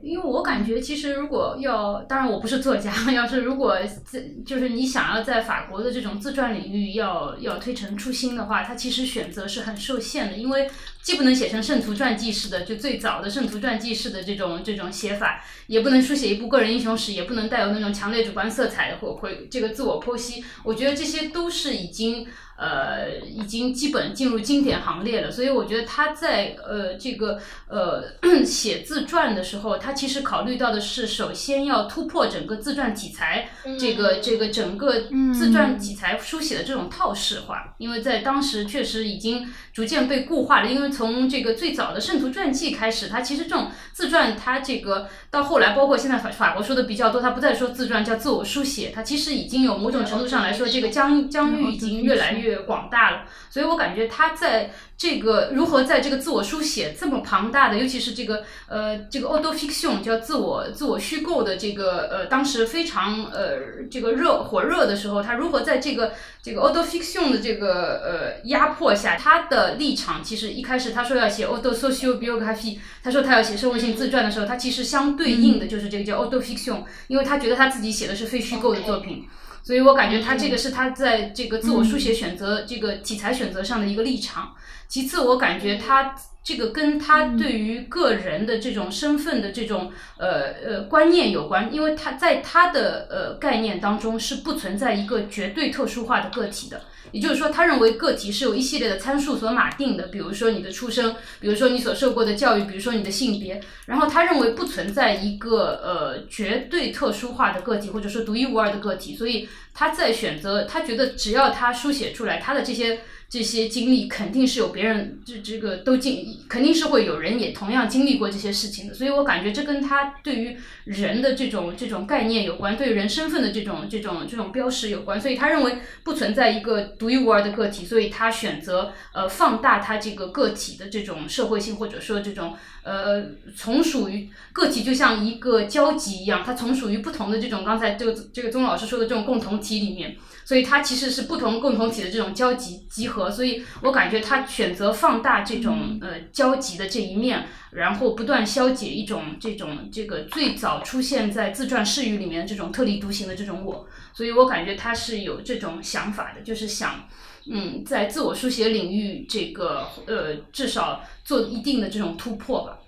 因为我感觉，其实如果要，当然我不是作家，[LAUGHS] 要是如果在就是你想要在法国的这种自传领域要要推陈出新的话，它其实选择是很受限的，因为既不能写成圣徒传记式的，就最早的圣徒传记式的这种这种写法，也不能书写一部个人英雄史，也不能带有那种强烈主观色彩或或这个自我剖析，我觉得这些都是已经。呃，已经基本进入经典行列了，所以我觉得他在呃这个呃写自传的时候，他其实考虑到的是，首先要突破整个自传题材，这个这个整个自传体裁书写的这种套式化，因为在当时确实已经逐渐被固化了，因为从这个最早的圣徒传记开始，它其实这种自传，它这个到后来，包括现在法法国说的比较多，他不再说自传，叫自我书写，它其实已经有某种程度上来说，这个疆疆域已经越来越。越广大了，所以我感觉他在这个如何在这个自我书写这么庞大的，尤其是这个呃这个 auto fiction 叫自我自我虚构的这个呃当时非常呃这个热火热的时候，他如何在这个这个 auto fiction 的这个呃压迫下，他的立场其实一开始他说要写 auto social biography，他说他要写社会性自传的时候，他其实相对应的就是这个叫 auto fiction，因为他觉得他自己写的是非虚构的作品。所以我感觉他这个是他在这个自我书写选择这个题材选择上的一个立场。其次，我感觉他这个跟他对于个人的这种身份的这种呃呃观念有关，因为他在他的呃概念当中是不存在一个绝对特殊化的个体的。也就是说，他认为个体是由一系列的参数所码定的，比如说你的出生，比如说你所受过的教育，比如说你的性别。然后他认为不存在一个呃绝对特殊化的个体，或者说独一无二的个体。所以他在选择，他觉得只要他书写出来他的这些。这些经历肯定是有别人，这这个都经，肯定是会有人也同样经历过这些事情的，所以我感觉这跟他对于人的这种这种概念有关，对于人身份的这种这种这种标识有关，所以他认为不存在一个独一无二的个体，所以他选择呃放大他这个个体的这种社会性，或者说这种呃从属于个体就像一个交集一样，它从属于不同的这种刚才这个这个宗老师说的这种共同体里面。所以它其实是不同共同体的这种交集集合，所以我感觉他选择放大这种呃交集的这一面，然后不断消解一种这种这个最早出现在自传视语里面这种特立独行的这种我，所以我感觉他是有这种想法的，就是想嗯在自我书写领域这个呃至少做一定的这种突破吧。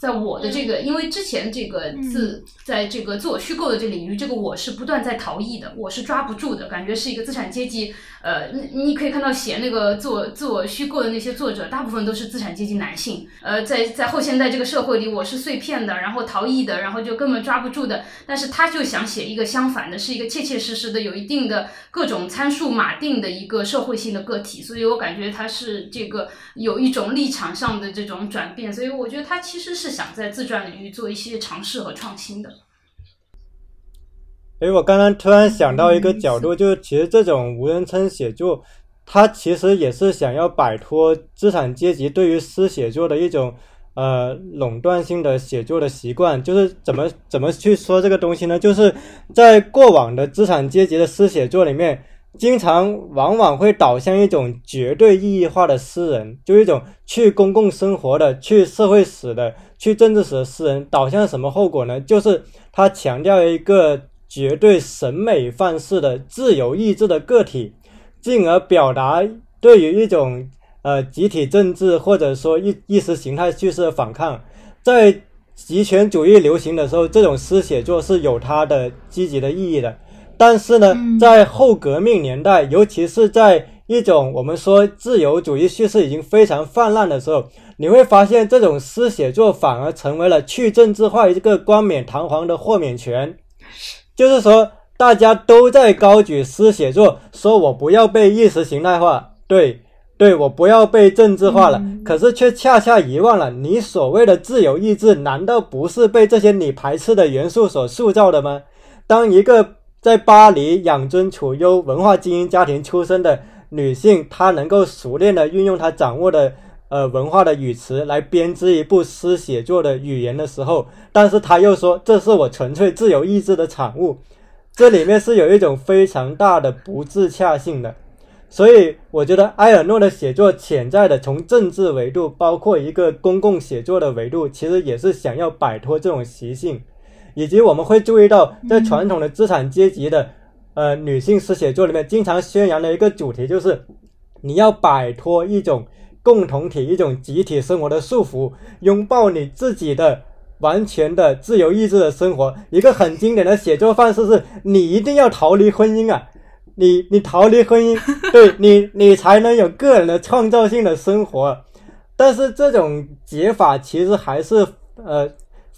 在我的这个，因为之前这个自在这个自我虚构的这领域，这个我是不断在逃逸的，我是抓不住的，感觉是一个资产阶级。呃，你你可以看到写那个自我自我虚构的那些作者，大部分都是资产阶级男性。呃，在在后现代这个社会里，我是碎片的，然后逃逸的，然后就根本抓不住的。但是他就想写一个相反的，是一个切切实实的，有一定的各种参数码定的一个社会性的个体。所以我感觉他是这个有一种立场上的这种转变。所以我觉得他其实是想在自传领域做一些尝试和创新的。哎，我刚刚突然想到一个角度，就是其实这种无人称写作，它其实也是想要摆脱资产阶级对于诗写作的一种呃垄断性的写作的习惯。就是怎么怎么去说这个东西呢？就是在过往的资产阶级的诗写作里面，经常往往会导向一种绝对意义化的诗人，就一种去公共生活的、去社会史的、去政治史的诗人，导向什么后果呢？就是他强调一个。绝对审美范式的自由意志的个体，进而表达对于一种呃集体政治或者说意意识形态叙事的反抗。在极权主义流行的时候，这种诗写作是有它的积极的意义的。但是呢，在后革命年代，尤其是在一种我们说自由主义叙事已经非常泛滥的时候，你会发现这种诗写作反而成为了去政治化一个冠冕堂皇的豁免权。就是说，大家都在高举诗写作，说我不要被意识形态化，对，对我不要被政治化了。可是却恰恰遗忘了，你所谓的自由意志，难道不是被这些你排斥的元素所塑造的吗？当一个在巴黎养尊处优、文化精英家庭出身的女性，她能够熟练的运用她掌握的呃文化的语词来编织一部诗写作的语言的时候，但是她又说这是我纯粹自由意志的产物，这里面是有一种非常大的不自洽性的。所以我觉得埃尔诺的写作潜在的从政治维度，包括一个公共写作的维度，其实也是想要摆脱这种习性，以及我们会注意到，在传统的资产阶级的呃女性诗写作里面，经常宣扬的一个主题就是，你要摆脱一种共同体、一种集体生活的束缚，拥抱你自己的完全的自由意志的生活。一个很经典的写作方式是，你一定要逃离婚姻啊。你你逃离婚姻，对你你才能有个人的创造性的生活，但是这种解法其实还是呃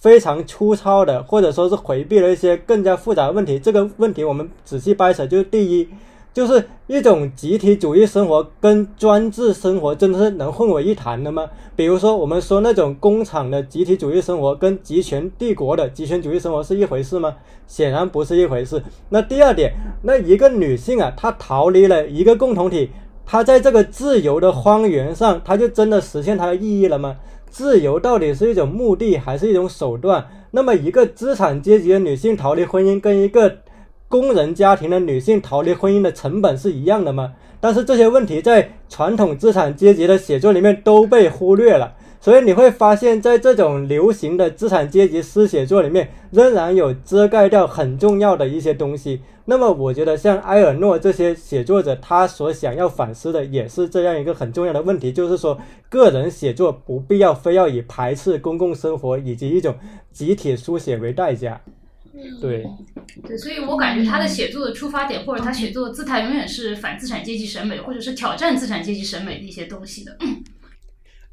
非常粗糙的，或者说是回避了一些更加复杂的问题。这个问题我们仔细掰扯，就是第一。就是一种集体主义生活跟专制生活真的是能混为一谈的吗？比如说，我们说那种工厂的集体主义生活跟集权帝国的集权主义生活是一回事吗？显然不是一回事。那第二点，那一个女性啊，她逃离了一个共同体，她在这个自由的荒原上，她就真的实现她的意义了吗？自由到底是一种目的还是一种手段？那么一个资产阶级的女性逃离婚姻，跟一个工人家庭的女性逃离婚姻的成本是一样的吗？但是这些问题在传统资产阶级的写作里面都被忽略了，所以你会发现在这种流行的资产阶级诗写作里面，仍然有遮盖掉很重要的一些东西。那么，我觉得像埃尔诺这些写作者，他所想要反思的也是这样一个很重要的问题，就是说，个人写作不必要非要以排斥公共生活以及一种集体书写为代价。对，对，所以我感觉他的写作的出发点，或者他写作的姿态，永远是反资产阶级审美，或者是挑战资产阶级审美的一些东西的。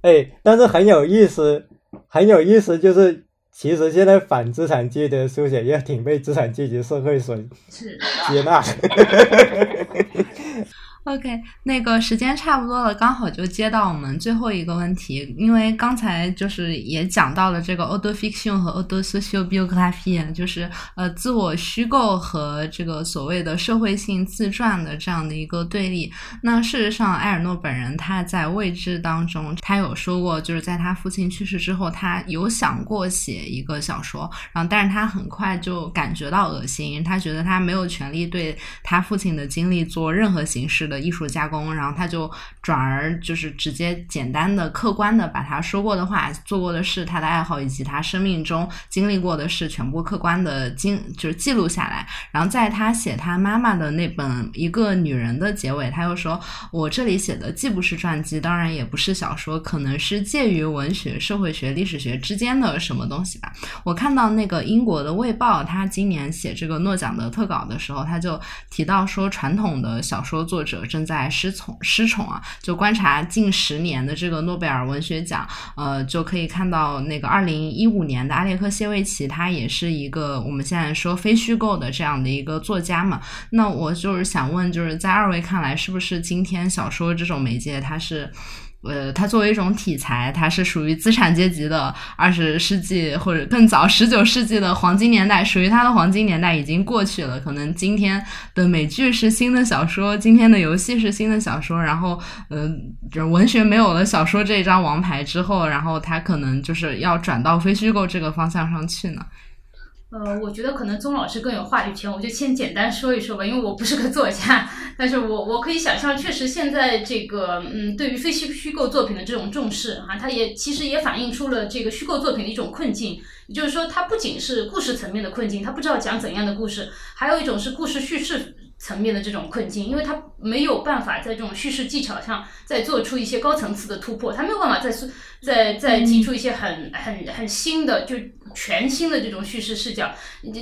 哎，但是很有意思，很有意思，就是其实现在反资产阶级的书写也挺被资产阶级社会所接纳。[LAUGHS] OK，那个时间差不多了，刚好就接到我们最后一个问题。因为刚才就是也讲到了这个 auto fiction 和 auto social biography，就是呃自我虚构和这个所谓的社会性自传的这样的一个对立。那事实上，埃尔诺本人他在《未知》当中，他有说过，就是在他父亲去世之后，他有想过写一个小说，然后但是他很快就感觉到恶心，他觉得他没有权利对他父亲的经历做任何形式的。艺术加工，然后他就转而就是直接简单的、客观的把他说过的话、做过的事、他的爱好以及他生命中经历过的事全部客观的经就是记录下来。然后在他写他妈妈的那本《一个女人》的结尾，他又说：“我这里写的既不是传记，当然也不是小说，可能是介于文学、社会学、历史学之间的什么东西吧。”我看到那个英国的《卫报》，他今年写这个诺奖的特稿的时候，他就提到说，传统的小说作者。正在失宠失宠啊！就观察近十年的这个诺贝尔文学奖，呃，就可以看到那个二零一五年的阿列克谢维奇，他也是一个我们现在说非虚构的这样的一个作家嘛。那我就是想问，就是在二位看来，是不是今天小说这种媒介，它是？呃，它作为一种题材，它是属于资产阶级的二十世纪或者更早十九世纪的黄金年代，属于它的黄金年代已经过去了。可能今天的美剧是新的小说，今天的游戏是新的小说，然后，嗯，就文学没有了小说这张王牌之后，然后它可能就是要转到非虚构这个方向上去呢。呃，我觉得可能宗老师更有话语权，我就先简单说一说吧，因为我不是个作家，但是我我可以想象，确实现在这个嗯，对于非虚虚构作品的这种重视啊，它也其实也反映出了这个虚构作品的一种困境，也就是说，它不仅是故事层面的困境，它不知道讲怎样的故事，还有一种是故事叙事层面的这种困境，因为它没有办法在这种叙事技巧上再做出一些高层次的突破，它没有办法再再再提出一些很很很新的就。全新的这种叙事视角，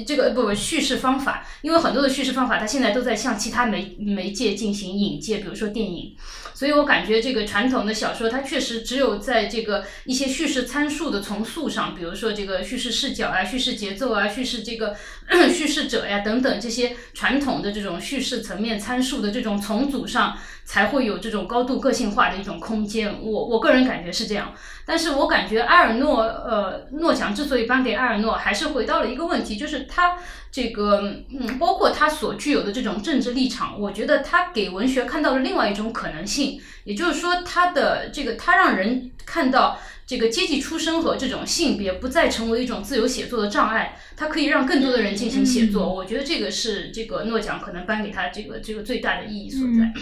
这个不不叙事方法，因为很多的叙事方法，它现在都在向其他媒媒介进行引介，比如说电影。所以我感觉这个传统的小说，它确实只有在这个一些叙事参数的重塑上，比如说这个叙事视角啊、叙事节奏啊、叙事这个 [CLEARS THROAT] 叙事者呀等等这些传统的这种叙事层面参数的这种重组上。才会有这种高度个性化的一种空间，我我个人感觉是这样。但是我感觉埃尔诺，呃，诺奖之所以颁给埃尔诺，还是回到了一个问题，就是他这个，嗯，包括他所具有的这种政治立场，我觉得他给文学看到了另外一种可能性，也就是说，他的这个他让人看到这个阶级出身和这种性别不再成为一种自由写作的障碍，它可以让更多的人进行写作。我觉得这个是这个诺奖可能颁给他这个这个最大的意义所在。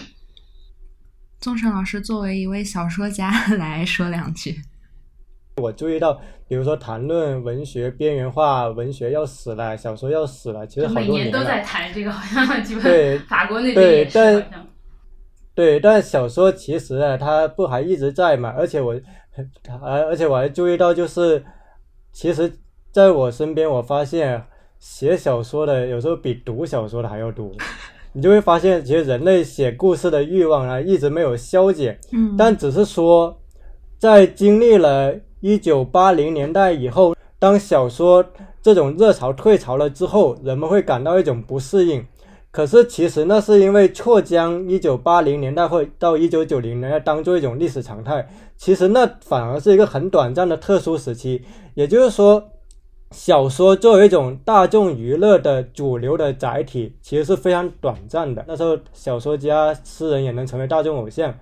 宗成老师作为一位小说家 [LAUGHS] 来说两句。我注意到，比如说谈论文学边缘化，文学要死了，小说要死了，其实好多年每年都在谈这个，好像 [LAUGHS] 基本对法国那边也是对，但小说其实啊，它不还一直在嘛？而且我，而而且我还注意到，就是其实在我身边，我发现写小说的有时候比读小说的还要多。你就会发现，其实人类写故事的欲望啊，一直没有消减。嗯，但只是说，在经历了一九八零年代以后，当小说这种热潮退潮了之后，人们会感到一种不适应。可是其实那是因为错将一九八零年代或到一九九零年代当做一种历史常态，其实那反而是一个很短暂的特殊时期。也就是说。小说作为一种大众娱乐的主流的载体，其实是非常短暂的。那时候，小说家、诗人也能成为大众偶像，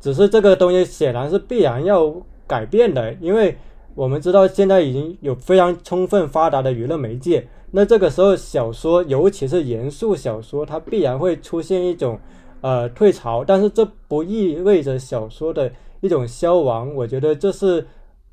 只是这个东西显然是必然要改变的，因为我们知道现在已经有非常充分发达的娱乐媒介。那这个时候，小说，尤其是严肃小说，它必然会出现一种呃退潮，但是这不意味着小说的一种消亡。我觉得这是。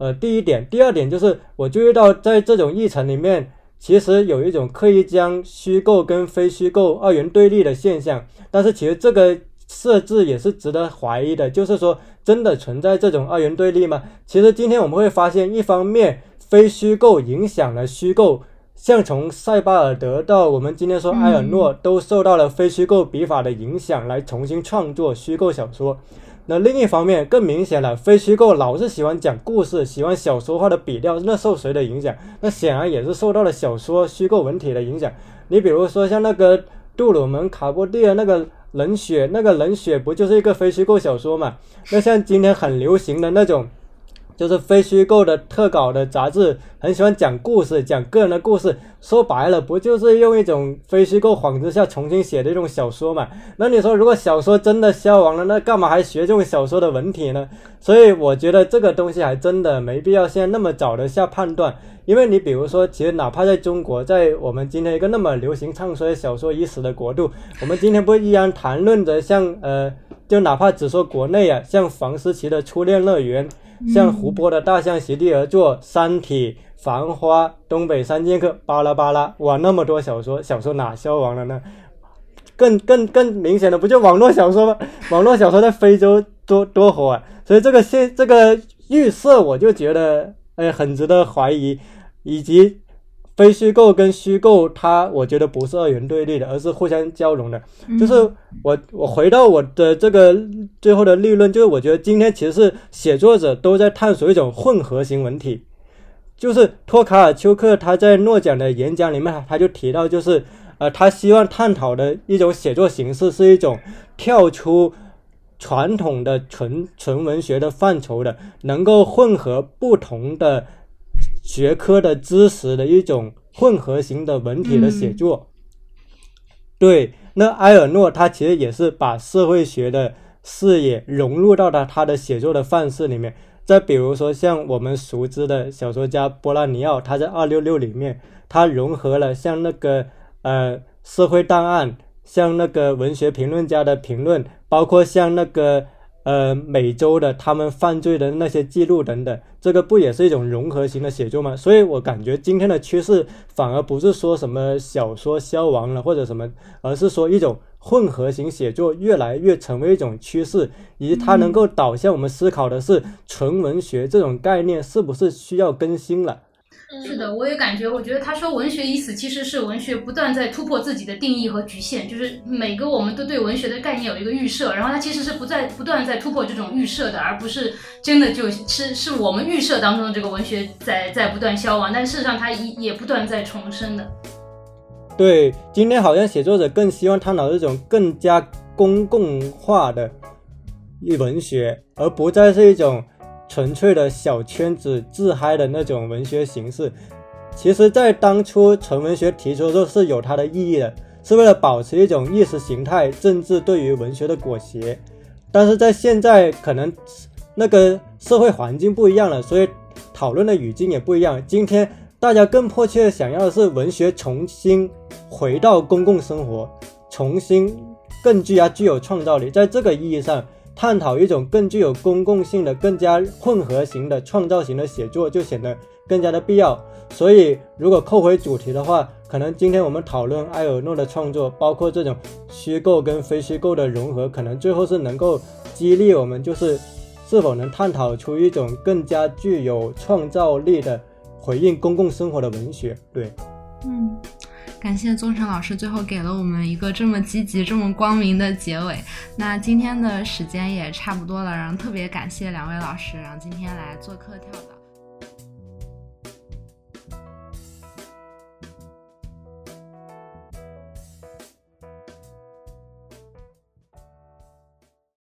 呃，第一点，第二点就是我注意到，在这种议程里面，其实有一种刻意将虚构跟非虚构二元对立的现象。但是，其实这个设置也是值得怀疑的，就是说，真的存在这种二元对立吗？其实，今天我们会发现，一方面，非虚构影响了虚构，像从塞巴尔德到我们今天说埃尔诺，都受到了非虚构笔法的影响，来重新创作虚构小说。那另一方面更明显了，非虚构老是喜欢讲故事，喜欢小说化的笔调，那受谁的影响？那显然也是受到了小说虚构文体的影响。你比如说像那个杜鲁门卡波蒂的那个冷血，那个冷血不就是一个非虚构小说嘛？那像今天很流行的那种。就是非虚构的特稿的杂志，很喜欢讲故事，讲个人的故事。说白了，不就是用一种非虚构幌子下重新写的一种小说嘛？那你说，如果小说真的消亡了，那干嘛还学这种小说的文体呢？所以我觉得这个东西还真的没必要现在那么早的下判断。因为你比如说，其实哪怕在中国，在我们今天一个那么流行唱衰小说已死的国度，我们今天不依然谈论着像呃，就哪怕只说国内啊，像房思琪的初恋乐园。像湖泊的大象席地而坐，《山体》《繁花》《东北三剑客》巴拉巴拉，哇，那么多小说，小说哪消亡了呢？更更更明显的，不就网络小说吗？网络小说在非洲多多火啊！所以这个现这个预设，我就觉得，哎，很值得怀疑，以及。非虚构跟虚构，它我觉得不是二元对立的，而是互相交融的。就是我我回到我的这个最后的立论，就是我觉得今天其实是写作者都在探索一种混合型文体。就是托卡尔丘克他在诺奖的演讲里面，他就提到，就是呃，他希望探讨的一种写作形式是一种跳出传统的纯纯文学的范畴的，能够混合不同的。学科的知识的一种混合型的文体的写作，对，那埃尔诺他其实也是把社会学的视野融入到了他的写作的范式里面。再比如说，像我们熟知的小说家波拉尼奥，他在《二六六》里面，他融合了像那个呃社会档案，像那个文学评论家的评论，包括像那个。呃，美洲的他们犯罪的那些记录等等，这个不也是一种融合型的写作吗？所以我感觉今天的趋势反而不是说什么小说消亡了或者什么，而是说一种混合型写作越来越成为一种趋势，以及它能够导向我们思考的是纯文学这种概念是不是需要更新了。是的，我也感觉，我觉得他说文学已死，其实是文学不断在突破自己的定义和局限。就是每个我们都对文学的概念有一个预设，然后它其实是不在不断在突破这种预设的，而不是真的就是是我们预设当中的这个文学在在不断消亡，但事实上它也也不断在重生的。对，今天好像写作者更希望探讨这种更加公共化的文学，而不再是一种。纯粹的小圈子自嗨的那种文学形式，其实，在当初纯文学提出的时候是有它的意义的，是为了保持一种意识形态政治对于文学的裹挟。但是在现在，可能那个社会环境不一样了，所以讨论的语境也不一样。今天大家更迫切想要的是文学重新回到公共生活，重新更具啊具有创造力。在这个意义上。探讨一种更具有公共性的、更加混合型的创造型的写作，就显得更加的必要。所以，如果扣回主题的话，可能今天我们讨论埃尔诺的创作，包括这种虚构跟非虚构的融合，可能最后是能够激励我们，就是是否能探讨出一种更加具有创造力的回应公共生活的文学。对，嗯。感谢宗成老师，最后给了我们一个这么积极、这么光明的结尾。那今天的时间也差不多了，然后特别感谢两位老师，然后今天来做客跳。